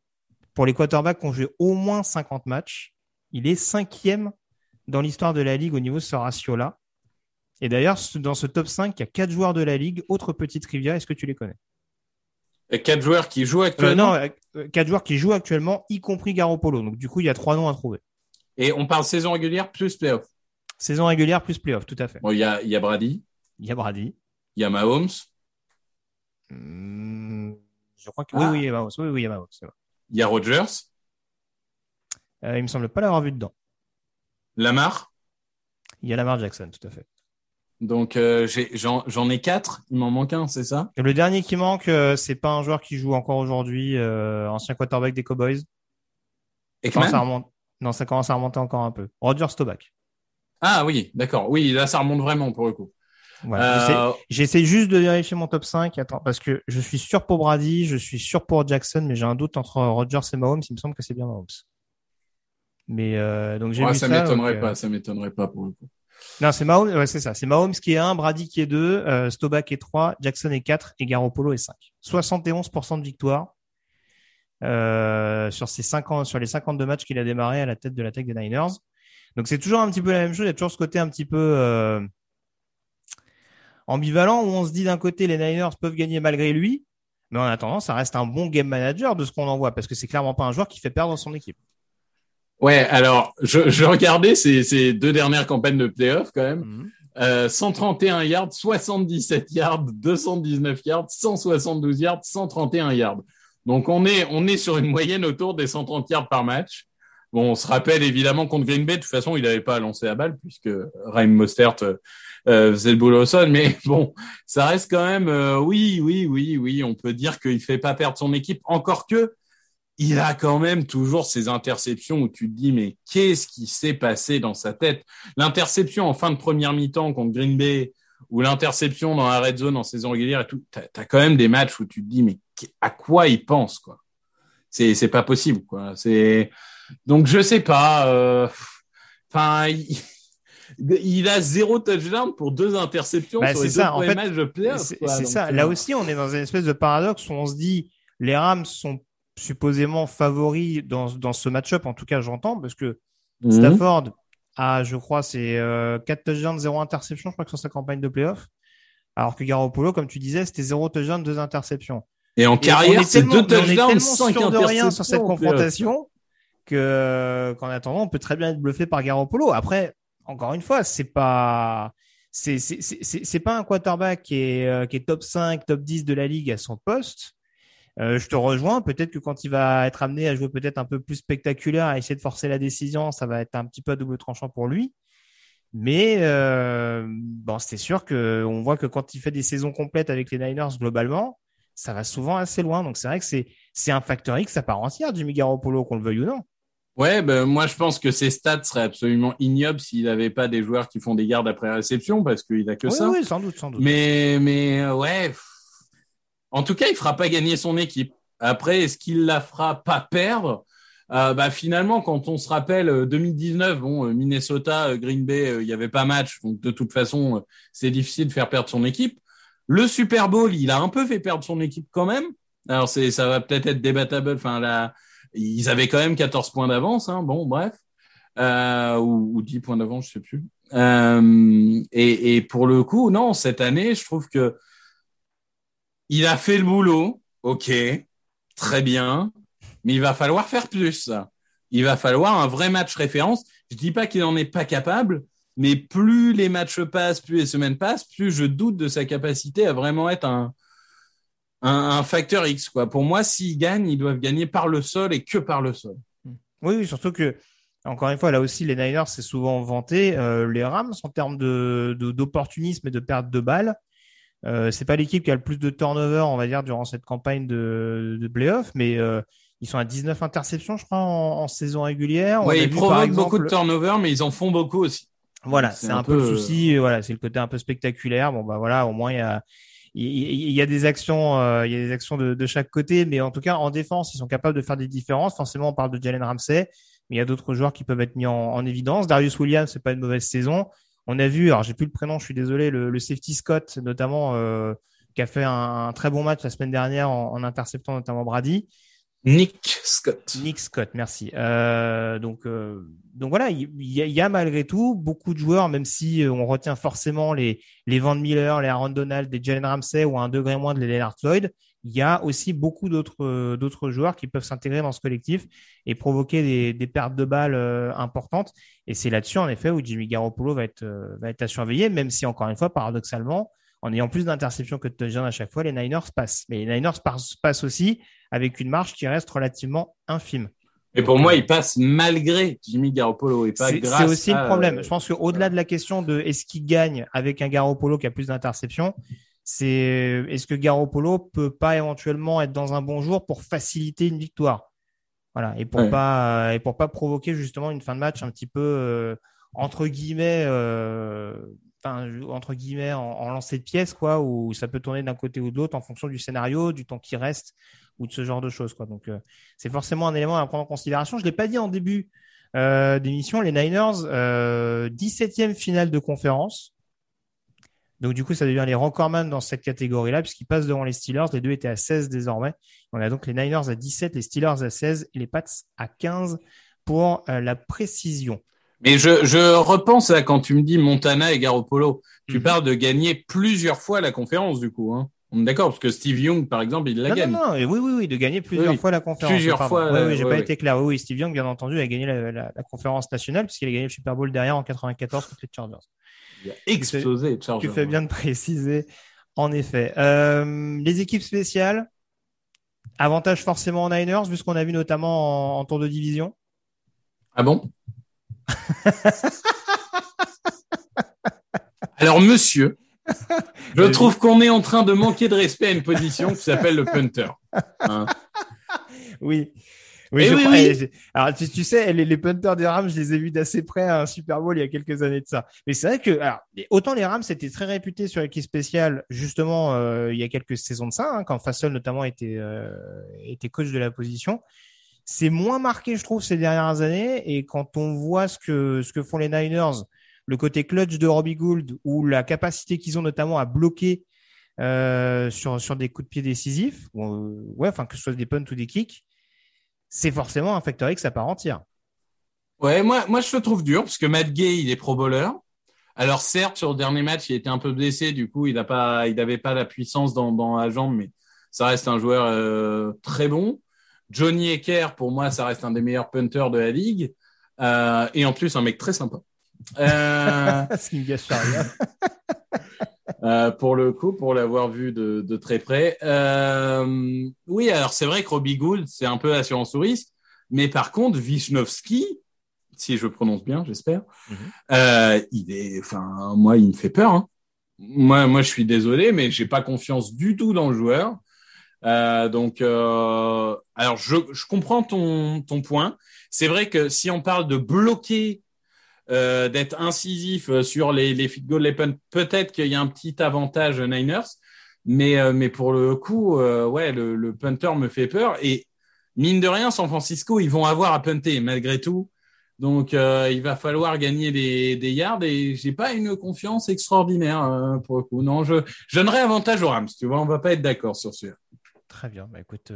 pour les quarterbacks qui ont joué au moins 50 matchs. Il est cinquième dans l'histoire de la ligue au niveau de ce ratio-là. Et d'ailleurs, dans ce top 5, il y a quatre joueurs de la ligue. Autre petite trivia, est-ce que tu les connais? Quatre joueurs qui jouent actuellement? Euh, non, euh, quatre joueurs qui jouent actuellement, y compris Garoppolo. Donc du coup, il y a trois noms à trouver. Et on parle saison régulière plus playoff? Saison régulière plus playoff, tout à fait. Bon, il y a, y a Brady. Il y a Brady. Il y a Mahomes. Hmm, je crois que oui, oui, il y a Mahomes. Oui, oui, il y a Mahomes. Il y a Rogers. Euh, il me semble pas l'avoir vu dedans. Lamar. Il y a Lamar Jackson, tout à fait. Donc euh, j'en ai, quatre, il m'en manque un, c'est ça? Le dernier qui manque, euh, c'est pas un joueur qui joue encore aujourd'hui, euh, ancien quarterback des Cowboys. Et ça remonte... Non, ça commence à remonter encore un peu. Roger Staubach. Ah oui, d'accord. Oui, là ça remonte vraiment pour le coup. J'essaie juste de vérifier mon top 5. Attends, parce que je suis sûr pour Brady, je suis sûr pour Jackson, mais j'ai un doute entre Rodgers et Mahomes. Il me semble que c'est bien Mahomes. Mais donc j'ai ouais, ça. m'étonnerait pas, ça m'étonnerait pas pour le coup. Non, c'est Mahomes, ouais, c'est ça. C'est Mahomes qui est 1, Brady qui est 2, euh, Staubach est 3, Jackson est 4 et Garoppolo est 5. 71% de victoire euh, sur, ces 50, sur les 52 matchs qu'il a démarré à la tête de l'attaque des Niners. Donc c'est toujours un petit peu la même chose. Il y a toujours ce côté un petit peu euh, ambivalent où on se dit d'un côté les Niners peuvent gagner malgré lui, mais en attendant ça reste un bon game manager de ce qu'on en voit parce que c'est clairement pas un joueur qui fait perdre son équipe. Ouais, alors je, je regardais ces, ces, deux dernières campagnes de playoff quand même. Mhm. Euh, 131 yards, 77 yards, 219 yards, 172 yards, 131 yards. Donc on est on est sur une moyenne autour des 130 yards par match. Bon, on se rappelle évidemment contre Green Bay, de toute façon, il n'avait pas à lancer la balle puisque Raim Mostert euh, euh, faisait le boulot au sol. Mais bon, ça reste quand même, euh, oui, oui, oui, oui, on peut dire qu'il fait pas perdre son équipe. Encore que, il a quand même toujours ces interceptions où tu te dis mais qu'est-ce qui s'est passé dans sa tête? L'interception en fin de première mi-temps contre Green Bay ou l'interception dans la red zone en saison régulière et tout, t'as as quand même des matchs où tu te dis mais à quoi il pense quoi? C'est pas possible quoi. C'est donc je sais pas. Euh, enfin. il... il a zéro touchdown pour deux interceptions bah, sur les ça. deux en fait, matchs de. C'est ça. Là aussi, on est dans une espèce de paradoxe où on se dit les Rams sont supposément favoris dans, dans ce match-up, en tout cas j'entends, parce que Mhm. Stafford a, je crois, c'est euh, 4 touchdowns, 0 interception, je crois que sur sa campagne de playoff. Alors que Garoppolo, comme tu disais, c'était 0 touchdown, 2 interceptions. Et en carrière, est c'est deux mais on est touchdowns, tellement cinq sûr de rien sur cette interceptions, confrontation que qu'en attendant, on peut très bien être bluffé par Garoppolo. Après, encore une fois, c'est pas c'est pas un quarterback qui est euh, qui est top 5, top 10 de la ligue à son poste. Euh, je te rejoins. Peut-être que quand il va être amené à jouer peut-être un peu plus spectaculaire, à essayer de forcer la décision, ça va être un petit peu à double tranchant pour lui. Mais euh, bon, c'est sûr que on voit que quand il fait des saisons complètes avec les Niners globalement, ça va souvent assez loin. Donc c'est vrai que c'est c'est un facteur X à part entière, Jimmy Garoppolo, qu'on le veuille ou non. Ouais, ben moi je pense que ses stats seraient absolument ignobles s'il n'avait pas des joueurs qui font des gardes après réception parce qu'il a que ça. Oui, sans doute, sans doute. Mais mais euh, ouais, en tout cas, il fera pas gagner son équipe. Après, est-ce qu'il la fera pas perdre? Euh, bah, finalement, quand on se rappelle 2019, euh, bon, Minnesota, Green Bay, il y avait pas match, donc de toute façon, c'est difficile de faire perdre son équipe. Le Super Bowl, il a un peu fait perdre son équipe quand même. Alors c'est, ça va peut-être être débattable. Enfin ils avaient quand même 14 points d'avance. Hein. Bon, bref, euh, ou, ou 10 points d'avance, je sais plus. Euh, et, et, pour le coup, non, cette année, je trouve que il a fait le boulot. Ok, très bien, mais il va falloir faire plus. Il va falloir un vrai match référence. Je dis pas qu'il n'en est pas capable, mais plus les matchs passent, plus les semaines passent, plus je doute de sa capacité à vraiment être un, un, facteur X. Quoi. Pour moi, s'ils gagnent, ils doivent gagner par le sol et que par le sol. Oui, oui surtout que, encore une fois, là aussi, les Niners, c'est souvent vanté. Euh, les Rams, en termes de, d'opportunisme et de perte de balles, euh, c'est pas l'équipe qui a le plus de turnover, on va dire, durant cette campagne de, de playoff, mais euh, ils sont à 19 interceptions, je crois, en, saison régulière. Oui, ils provoquent beaucoup de turnover, mais ils en font beaucoup aussi. Voilà, c'est un, peu, le souci. Voilà, c'est le côté un peu spectaculaire. Bon, bah voilà, au moins il y a il y a des actions, euh, il y a des actions de, chaque côté, mais en tout cas en défense, ils sont capables de faire des différences. Forcément, on parle de Jalen Ramsey, mais il y a d'autres joueurs qui peuvent être mis en, en évidence. Darius Williams, c'est pas une mauvaise saison. On a vu, alors j'ai plus le prénom, je suis désolé, le, safety Scott notamment, euh, qui a fait un, très bon match la semaine dernière en interceptant notamment Brady. Nick Scott. Nick Scott, merci. Euh, donc, euh, donc voilà, il y, y, a malgré tout beaucoup de joueurs, même si euh, on retient forcément les, les Van Miller, les Aaron Donald, les Jalen Ramsey ou un degré moins de les Leonard Floyd, il y a aussi beaucoup d'autres euh, d'autres joueurs qui peuvent s'intégrer dans ce collectif et provoquer des, des pertes de balles importantes. Et c'est là-dessus, en effet, où Jimmy Garoppolo va être, va être à surveiller, même si, encore une fois, paradoxalement, en ayant plus d'interceptions que de touchdowns à chaque fois, les Niners passent. Mais les Niners passent aussi avec une marge qui reste relativement infime. Et pour moi, il passe malgré Jimmy Garoppolo et pas grâce. C'est aussi le problème. Je pense qu'au-delà de la question de est-ce qu'il gagne avec un Garoppolo qui a plus d'interceptions, c'est est-ce que Garoppolo peut pas éventuellement être dans un bon jour pour faciliter une victoire? Voilà, et pour pas et pour pas provoquer justement une fin de match un petit peu euh, entre guillemets euh, entre guillemets en, en lancer de pièces quoi où ça peut tourner d'un côté ou de l'autre en fonction du scénario, du temps qui reste ou de ce genre de choses. Quoi. Donc, euh, c'est forcément un élément à prendre en considération. Je l'ai pas dit en début euh, d'émission, les Niners, euh, 17e finale de conférence. Donc, du coup, ça devient les recordman dans cette catégorie-là, puisqu'ils passent devant les Steelers. Les deux étaient à 16 désormais. On a donc les Niners à 17, les Steelers à 16 et les Pats à 15 pour euh, la précision. Mais je, je repense à quand tu me dis Montana et Garoppolo. Tu mhm. parles de gagner plusieurs fois la conférence, du coup. Hein. D'accord, parce que Steve Young, par exemple, il l'a gagné. Non, non, oui, oui, oui, de gagner plusieurs fois la conférence. Plusieurs fois. Oui, oui, j'ai pas été clair. Oui, oui, Steve Young, bien entendu, a gagné la, la, la conférence nationale puisqu'il a gagné le Super Bowl derrière en 94 contre les Chargers. Il a explosé, Chargers. Tu fais bien de préciser. En effet. Euh, les équipes spéciales, avantage forcément aux Niners, vu ce qu'on a vu notamment en, en tour de division. Ah bon? Alors, monsieur, je trouve qu'on est en train de manquer de respect à une position qui s'appelle le punter. Hein oui. Oui, oui, oui. Alors, tu, tu sais, les, les, punters des Rams, je les ai vus d'assez près à un Super Bowl il y a quelques années de ça. Mais c'est vrai que, alors, autant les Rams étaient très réputés sur l'équipe spéciale, justement, euh, il y a quelques saisons de ça, hein, quand Fassel notamment était, euh, était coach de la position. C'est moins marqué, je trouve, ces dernières années. Et quand on voit ce que, ce que font les Niners, le côté clutch de Robbie Gould ou la capacité qu'ils ont notamment à bloquer euh, sur, sur des coups de pied décisifs, euh, ouais, enfin que ce soit des punts ou des kicks, c'est forcément un facteur X à part entière. Ouais, moi, moi je le trouve dur parce que Matt Gay, il est pro bowler. Alors certes, sur le dernier match, il était un peu blessé, du coup, il pas, n'avait pas la puissance dans, dans la jambe, mais ça reste un joueur euh, très bon. Johnny Ecker, pour moi, ça reste un des meilleurs punters de la ligue. Euh, et en plus, un mec très sympa. Euh, euh, pour le coup, pour l'avoir vu de, de très près. Euh, oui, alors c'est vrai que Robbie Gould, c'est un peu assurance au risque. Mais par contre, Wisnowski, si je prononce bien, j'espère, Mhm. il est, enfin, moi, il me fait peur. Hein. Moi, moi, je suis désolé, mais j'ai pas confiance du tout dans le joueur. Euh, donc, euh, alors, je, je comprends ton, ton point. C'est vrai que si on parle de bloquer, euh, d'être incisif euh, sur les, les field goals, les punts, peut-être qu'il y a un petit avantage Niners. Mais, euh, mais pour le coup, ouais, le, punter me fait peur. Et mine de rien, San Francisco, ils vont avoir à punter malgré tout. Donc, il va falloir gagner des, yards et j'ai pas une confiance extraordinaire pour le coup. Non, je, je donnerais avantage aux Rams. Tu vois, on va pas être d'accord sur ce. Très bien. Bah, écoute,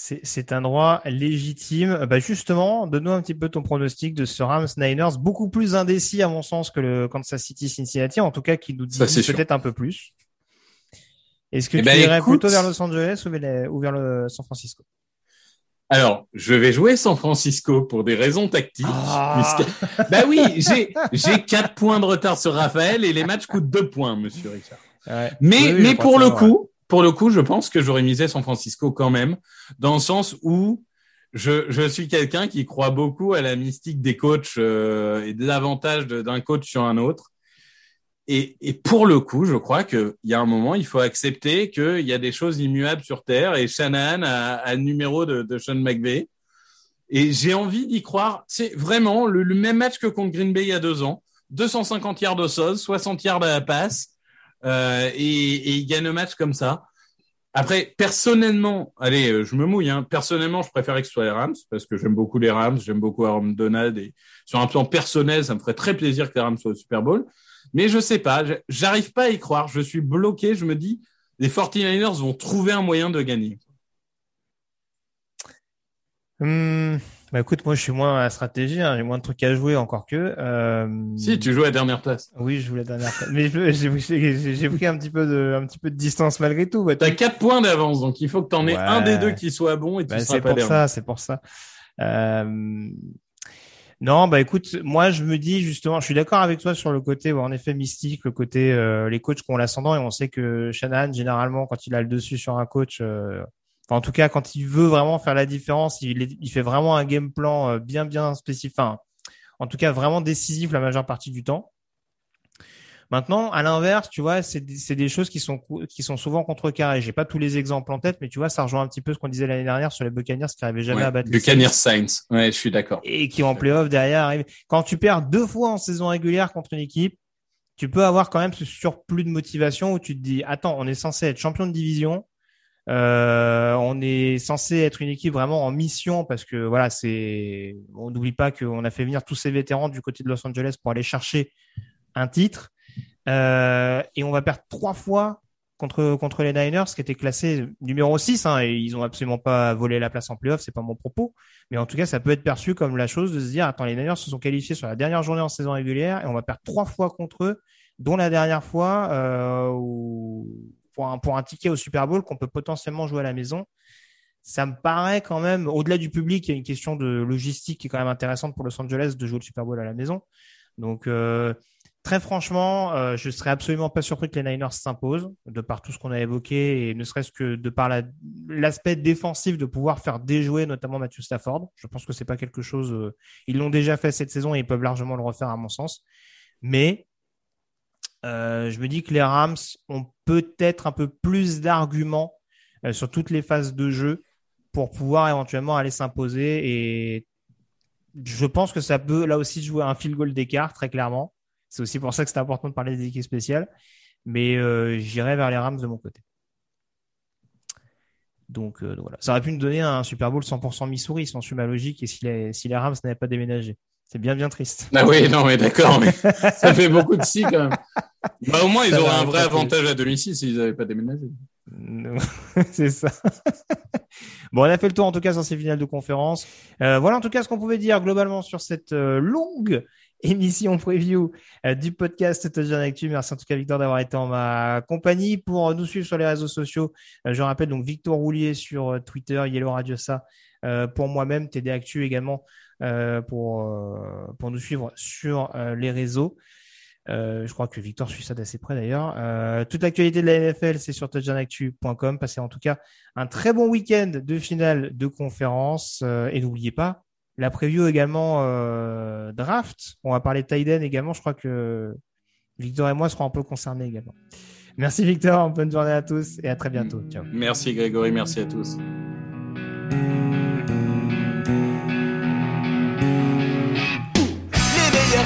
c'est un droit légitime. Bah, justement, donne-nous un petit peu ton pronostic de ce Rams Niners, beaucoup plus indécis à mon sens que le Kansas City Cincinnati, en tout cas qui nous dit peut-être un peu plus. Est-ce que Eh tu ben, irais écoute- plutôt vers Los Angeles ou vers, les- ou vers le San Francisco? Alors, je vais jouer San Francisco pour des raisons tactiques. Ah. puisque- Bah oui, j'ai quatre points de retard sur Raphaël et les matchs coûtent deux points, Monsieur Richard. Ouais. Mais, Oui, oui, mais je crois pour le coup, pour le coup, je pense que j'aurais misé San Francisco quand même, dans le sens où je, je suis quelqu'un qui croit beaucoup à la mystique des coachs euh, et de- d'un coach sur un autre. Et, et pour le coup, je crois qu'il y a un moment, il faut accepter qu'il y a des choses immuables sur Terre et Shanahan a, a le numéro de, de Sean McVay. Et j'ai envie d'y croire. C'est vraiment le, même match que contre Green Bay il y a deux ans. 250 yards au sol, 60 yards à la passe. Euh, et, et il gagne le match comme ça. Après, personnellement, allez, euh, je me mouille. Hein, personnellement, je préférais que ce soit les Rams parce que j'aime beaucoup les Rams, j'aime beaucoup Aaron Donald et sur un plan personnel, ça me ferait très plaisir que les Rams soient au Super Bowl. Mais je sais pas, j'arrive pas à y croire. Je suis bloqué. Je me dis, les 49ers vont trouver un moyen de gagner. Hum, bah écoute, moi je suis moins à la stratégie, hein, j'ai moins de trucs à jouer encore que. Euh, Si tu joues à la dernière place, Oui, je voulais la dernière fois. Mais j'ai pris un petit peu de, un petit peu de distance malgré tout. Bah, t'as quatre points d'avance, donc il faut que t'en aies Ouais. un des deux qui soit bon et tu Bah, seras c'est pas pour dernier. ça, c'est pour ça. Euh, Non, bah écoute, moi je me dis justement, je suis d'accord avec toi sur le côté, en effet mystique, le côté euh, les coachs qui ont l'ascendant et on sait que Shanahan généralement quand il a le dessus sur un coach, euh, enfin, en tout cas quand il veut vraiment faire la différence, il, est- il fait vraiment un game plan euh, bien bien spécifique, enfin, en tout cas vraiment décisif la majeure partie du temps. Maintenant, à l'inverse, tu vois, c'est des- choses qui sont qui sont souvent contrecarrées. J'ai pas tous les exemples en tête, mais tu vois, ça rejoint un petit peu ce qu'on disait l'année dernière sur les Buccaneers qui n'arrivaient jamais à battre les Buccaneers Saints Saints. Ouais, je suis d'accord. et qui en playoff derrière arrivent. Quand tu perds deux fois en saison régulière contre une équipe, tu peux avoir quand même ce surplus de motivation où tu te dis attends, on est censé être champion de division, euh, on est censé être une équipe vraiment en mission parce que voilà, c'est on n'oublie pas qu'on a fait venir tous ces vétérans du côté de Los Angeles pour aller chercher un titre Euh, et on va perdre trois fois contre les Niners qui étaient classés numéro 6 hein, ils ont absolument pas volé la place en playoff, c'est pas mon propos. Mais en tout cas, ça peut être perçu comme la chose de se dire, attends, les Niners se sont qualifiés sur la dernière journée en saison régulière et on va perdre trois fois contre eux, dont la dernière fois euh, où- pour, un, ticket au Super Bowl qu'on peut potentiellement jouer à la maison. Ça me paraît quand même, au-delà du public, il y a une question de logistique qui est quand même intéressante pour Los Angeles de jouer le Super Bowl à la maison. Donc, euh, très franchement, euh, je serais absolument pas surpris que les Niners s'imposent, de par tout ce qu'on a évoqué, et ne serait-ce que de par la- l'aspect défensif de pouvoir faire déjouer notamment Matthew Stafford. Je pense que c'est pas quelque chose. euh, ils l'ont déjà fait cette saison et ils peuvent largement le refaire à mon sens. Mais euh, je me dis que les Rams ont peut-être un peu plus d'arguments euh, sur toutes les phases de jeu pour pouvoir éventuellement aller s'imposer. Et je pense que ça peut là aussi jouer un field goal d'écart, très clairement. C'est aussi pour ça que c'est important de parler des équipes spéciales. Mais euh, j'irai vers les Rams de mon côté. Donc, voilà. Ça aurait pu nous donner un Super Bowl 100% Missouri, si on suit ma logique, et si les, si les Rams n'avaient pas déménagé. C'est bien, bien triste. Ah oui, non, mais d'accord, mais ça fait beaucoup de si quand même. Bah, au moins, ils Ça auraient un vrai avantage à domicile s'ils n'avaient pas déménagé. c'est ça. bon, on a fait le tour en tout cas sur ces finales de conférence. Euh, voilà en tout cas ce qu'on pouvait dire globalement sur cette euh, longue émission preview euh, du podcast Touchdown Actu. Merci en tout cas Victor d'avoir été en ma compagnie. Pour nous suivre sur les réseaux sociaux, je rappelle donc Victor Roulier sur Twitter, Yellow Radio ça pour moi-même, TD Actu également pour pour nous suivre sur les réseaux. je crois que Victor suit ça d'assez près d'ailleurs. toute l'actualité de la NFL, c'est sur touchdownactu.com. Passez en tout cas un très bon week-end de finale de conférence. et n'oubliez pas, la preview également euh, draft. On va parler Tiden également. Je crois que Victor et moi serons un peu concernés également. Merci Victor, bonne journée à tous et à très bientôt. Ciao. Merci Grégory, merci à tous.